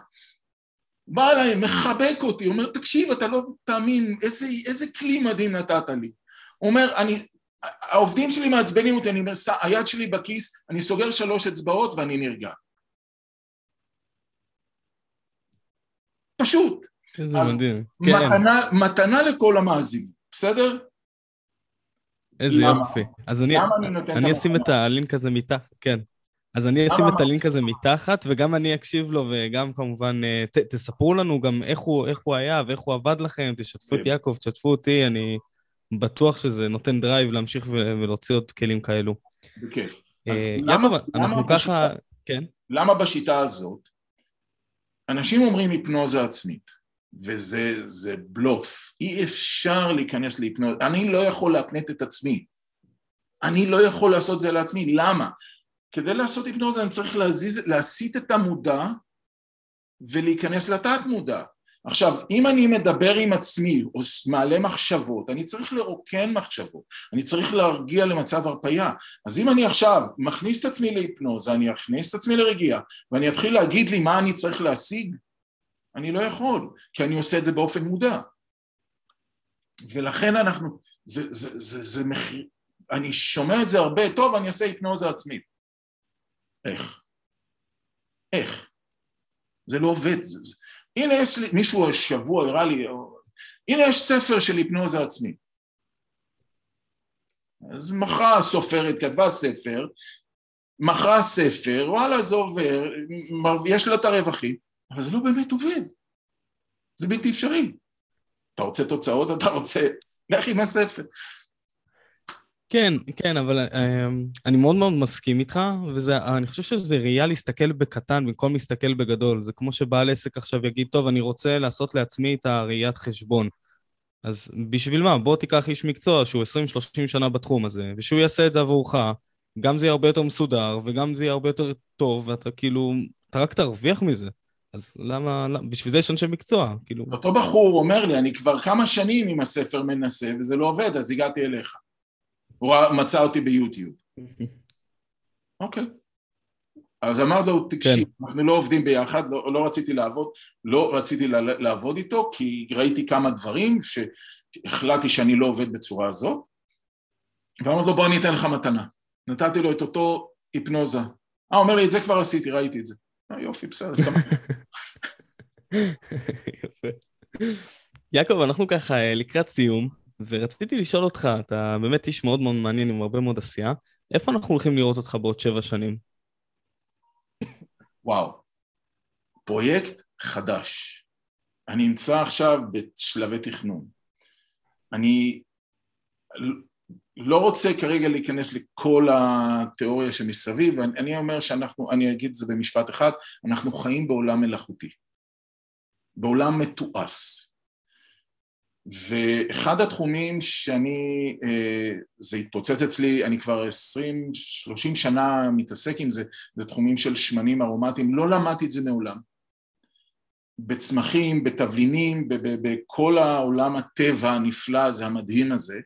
בא אליי, מחבק אותי, אומר, תקשיב, אתה לא תאמין, איזה, איזה כלי מדהים נתת לי. הוא אומר, אני, העובדים שלי מעצבנים אותי, אני אומר, היד שלי בכיס, אני סוגר שלוש אצבעות ואני נרגע. פשוט. זה מדהים. כן. מתנה, כן. מתנה לכל המאזינים, בסדר? איזה יופי. אז אני, אני, אני אשים את הלינק הזה מתחת, כן. אז אני אשים את הלינק הזה מתחת, וגם אני אקשיב לו, וגם כמובן, אה, ת, תספרו לנו גם איך הוא, איך הוא היה ואיך הוא עבד לכם, תשתפו את. יעקב, תשתפו אותי, אני בטוח שזה נותן drive להמשיך ולהוציא עוד כלים כאלו. בכיף. אה, יעקב, אנחנו ככה, כן? למה בשיטה הזאת אנשים אומרים היפנוזה עצמית, וזה בלוף, אי אפשר להיכנס להיפנוזה, אני לא יכול להפנט את עצמי, אני לא יכול לעשות זה לעצמי, למה? כדי לעשות היפנוזה אני צריך להזיז, להסיט את המודע ולהיכנס לתת מודע. עכשיו, אם אני מדבר עם עצמי או מעלה מחשבות, אני צריך לרוקן מחשבות, אני צריך להרגיע למצב הרפייה. אז אם אני עכשיו מכניס את עצמי להיפנוזה, אני אכניס את עצמי לרגיעה, ואני אתחיל להגיד לי מה אני צריך להשיג, אני לא יכול, כי אני עושה את זה באופן מודע. ולכן אנחנו, זה, זה, זה, זה מחיר, אני שומע את זה הרבה, טוב, אני אעשה היפנוזה עצמית. איך? איך? זה לא עובד. הנה יש לי, מישהו השבוע הראה לי, הנה יש ספר של היפנוזה עצמית. אז מכרה הסופרת, כתבה ספר, מכרה ספר, וואלה זה עובר, יש לה את הרווחים, אבל זה לא באמת עובד. זה בלתי אפשרי. אתה רוצה תוצאות, אתה רוצה, לך עם הספר. כן, כן, אבל uh, אני מאוד מאוד מסכים איתך, ואני חושב שזה ראייה להסתכל בקטן במקום להסתכל בגדול. זה כמו שבעל עסק עכשיו יגיד, טוב, אני רוצה לעשות לעצמי את הראיית חשבון. אז בשביל מה? בוא תיקח איש מקצוע שהוא 20-30 שנה בתחום הזה, ושהוא יעשה את זה עבורך, גם זה יהיה הרבה יותר מסודר, וגם זה יהיה הרבה יותר טוב, ואתה כאילו, אתה רק תרוויח מזה. אז למה, למה, בשביל זה יש אנשי מקצוע, כאילו. אותו בחור אומר לי, אני כבר כמה שנים עם הספר מנסה, וזה לא עובד, אז הגעתי אליך. הוא מצא אותי ביוטיוב. אוקיי. אז אמר לו, תקשיב, כן. אנחנו לא עובדים ביחד, לא, לא רציתי לעבוד, לא רציתי לעבוד איתו, כי ראיתי כמה דברים שהחלטתי שאני לא עובד בצורה הזאת, ואמרתי לו, בוא אני אתן לך מתנה. נתתי לו את אותו היפנוזה. אה, אומר לי, את זה כבר עשיתי, ראיתי את זה. אה, יופי, בסדר, יפה. יעקב, אנחנו ככה אה, לקראת סיום. ורציתי לשאול אותך, אתה באמת איש מאוד מאוד מעניין עם הרבה מאוד עשייה, איפה אנחנו הולכים לראות אותך בעוד שבע שנים? וואו, פרויקט חדש. אני נמצא עכשיו בשלבי תכנון. אני לא רוצה כרגע להיכנס לכל התיאוריה שמסביב, אני אומר שאנחנו, אני אגיד את זה במשפט אחד, אנחנו חיים בעולם מלאכותי, בעולם מתועש. ואחד התחומים שאני, אה, זה התפוצץ אצלי, אני כבר עשרים, שלושים שנה מתעסק עם זה, זה תחומים של שמנים ארומטיים, לא למדתי את זה מעולם. בצמחים, בתבלינים, בכל העולם הטבע הנפלא הזה, המדהים הזה,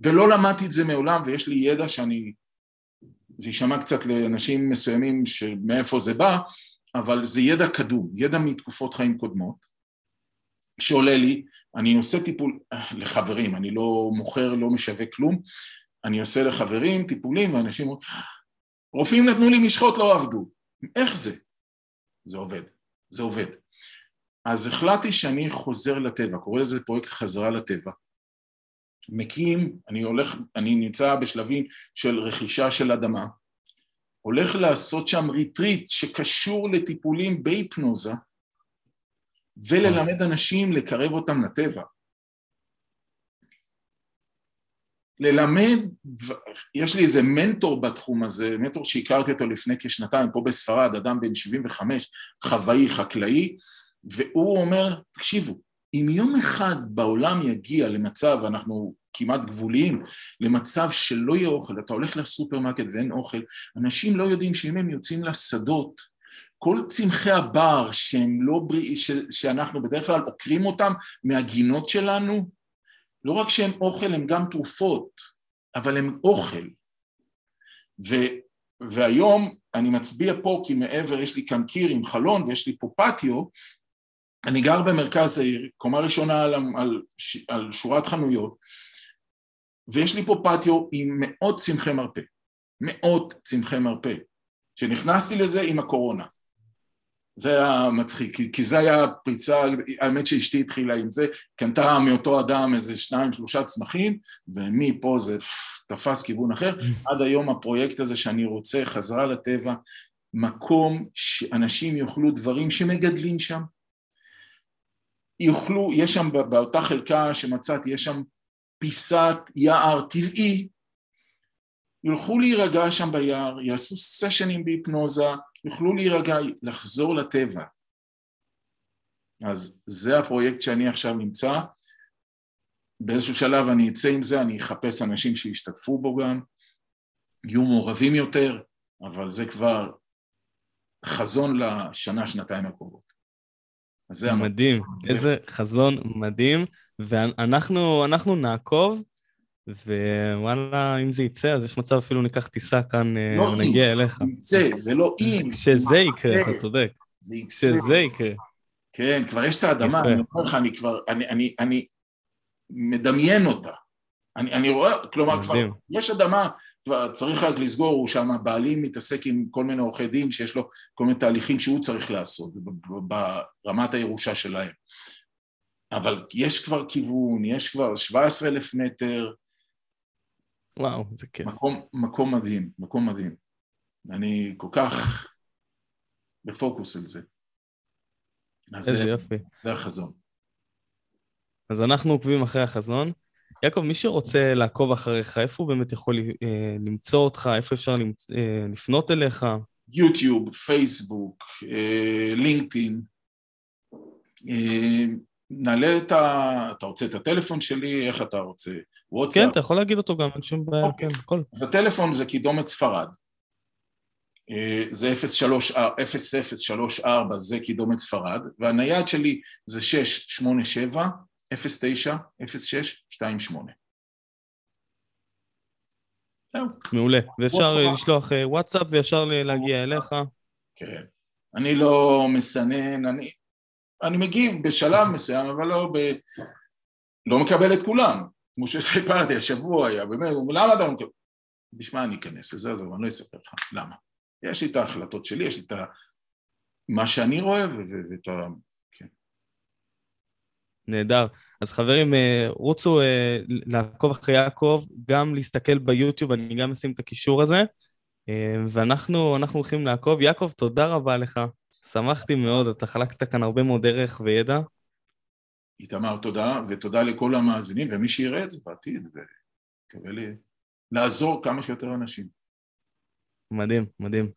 ולא למדתי את זה מעולם, ויש לי ידע שאני, זה יישמע קצת לאנשים מסוימים שמאיפה זה בא, אבל זה ידע קדום, ידע מתקופות חיים קודמות, שעולה לי, אני עושה טיפול לחברים, אני לא מוכר, לא משווק כלום, אני עושה לחברים טיפולים ואנשים אומרים, רופאים נתנו לי משחות, לא עבדו. איך זה? זה עובד, זה עובד. אז החלטתי שאני חוזר לטבע, קורא לזה פרויקט חזרה לטבע. מקים, אני הולך, אני נמצא בשלבים של רכישה של אדמה, הולך לעשות שם ריטריט שקשור לטיפולים בהיפנוזה, וללמד אנשים לקרב אותם לטבע. ללמד, יש לי איזה מנטור בתחום הזה, מנטור שהכרתי אותו לפני כשנתיים פה בספרד, אדם בן 75, חוואי, חקלאי, והוא אומר, תקשיבו, אם יום אחד בעולם יגיע למצב, אנחנו כמעט גבוליים, למצב שלא יהיה אוכל, אתה הולך לסופרמרקט ואין אוכל, אנשים לא יודעים שאם הם יוצאים לשדות, כל צמחי הבר שהם לא בריאים, שאנחנו בדרך כלל עוקרים אותם מהגינות שלנו, לא רק שהם אוכל, הם גם תרופות, אבל הם אוכל. ו, והיום אני מצביע פה כי מעבר, יש לי כאן קיר עם חלון ויש לי פה פטיו, אני גר במרכז העיר, קומה ראשונה על, על, על שורת חנויות, ויש לי פה פטיו עם מאות צמחי מרפא, מאות צמחי מרפא, שנכנסתי לזה עם הקורונה. זה היה מצחיק, כי, כי זה היה פריצה, האמת שאשתי התחילה עם זה, קנתה מאותו אדם איזה שניים שלושה צמחים, ומפה זה תפס כיוון אחר. עד היום הפרויקט הזה שאני רוצה, חזרה לטבע, מקום שאנשים יאכלו דברים שמגדלים שם. יאכלו, יש שם באותה חלקה שמצאתי, יש שם פיסת יער טבעי, ילכו להירגע שם ביער, יעשו סשנים בהיפנוזה, יוכלו להירגע, לחזור לטבע. אז זה הפרויקט שאני עכשיו נמצא. באיזשהו שלב אני אצא עם זה, אני אחפש אנשים שישתתפו בו גם, יהיו מעורבים יותר, אבל זה כבר חזון לשנה, שנתיים הקרובות. זה מדהים. איזה חזון מדהים, ואנחנו נעקוב ווואלה, אם זה יצא, אז יש מצב אפילו ניקח טיסה כאן לא ונגיע אם, אליך. זה יצא, זה לא אם. שזה יקרה, אתה צודק. זה יצא. שזה יקרה. כן, כבר יש את האדמה, אני אומר לך, אני כבר, אני, אני, אני מדמיין אותה. אני, אני רואה, כלומר, כבר יש אדמה, כבר צריך רק לסגור, הוא שם, הבעלים מתעסק עם כל מיני עורכי דין שיש לו כל מיני תהליכים שהוא צריך לעשות ברמת הירושה שלהם. אבל יש כבר כיוון, יש כבר 17 אלף מטר, וואו, זה כיף. מקום, מקום מדהים, מקום מדהים. אני כל כך בפוקוס על זה. איזה זה, יופי. זה החזון. אז אנחנו עוקבים אחרי החזון. יעקב, מי שרוצה לעקוב אחריך, איפה הוא באמת יכול אה, למצוא אותך? איפה אפשר למצ... אה, לפנות אליך? יוטיוב, פייסבוק, אה, לינקדאין. אה, נעלה את ה... אתה רוצה את הטלפון שלי? איך אתה רוצה? וואטסאפ. כן, אתה יכול להגיד אותו גם, אין שום בעיה, אוקיי. כן, הכל. אז הטלפון זה קידומת ספרד. אה, זה 0034, זה קידומת ספרד, והנייד שלי זה 687 09 06 28. זהו. מעולה. ואפשר לשלוח אה, וואטסאפ וישר להגיע אליך. כן. אני לא מסנן, אני, אני מגיב בשלב מסוים, אבל לא ב... לא מקבל את כולם. כמו שסיפרתי, השבוע היה, באמת, הוא אומר, למה אתה לא מקבל? בשביל אני אכנס לזה, אז אני לא אספר לך, למה? יש לי את ההחלטות שלי, יש לי את מה שאני רואה ואת ה... כן. נהדר. אז חברים, אה, רוצו אה, לעקוב אחרי יעקב, גם להסתכל ביוטיוב, אני גם אשים את הקישור הזה, אה, ואנחנו הולכים לעקוב. יעקב, תודה רבה לך, שמחתי מאוד, אתה חלקת כאן הרבה מאוד ערך וידע. איתמר, תודה, ותודה לכל המאזינים, ומי שיראה את זה בעתיד, ומקווה לי לעזור כמה שיותר אנשים. מדהים, מדהים.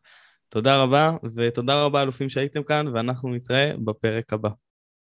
תודה רבה, ותודה רבה אלופים שהייתם כאן, ואנחנו נתראה בפרק הבא.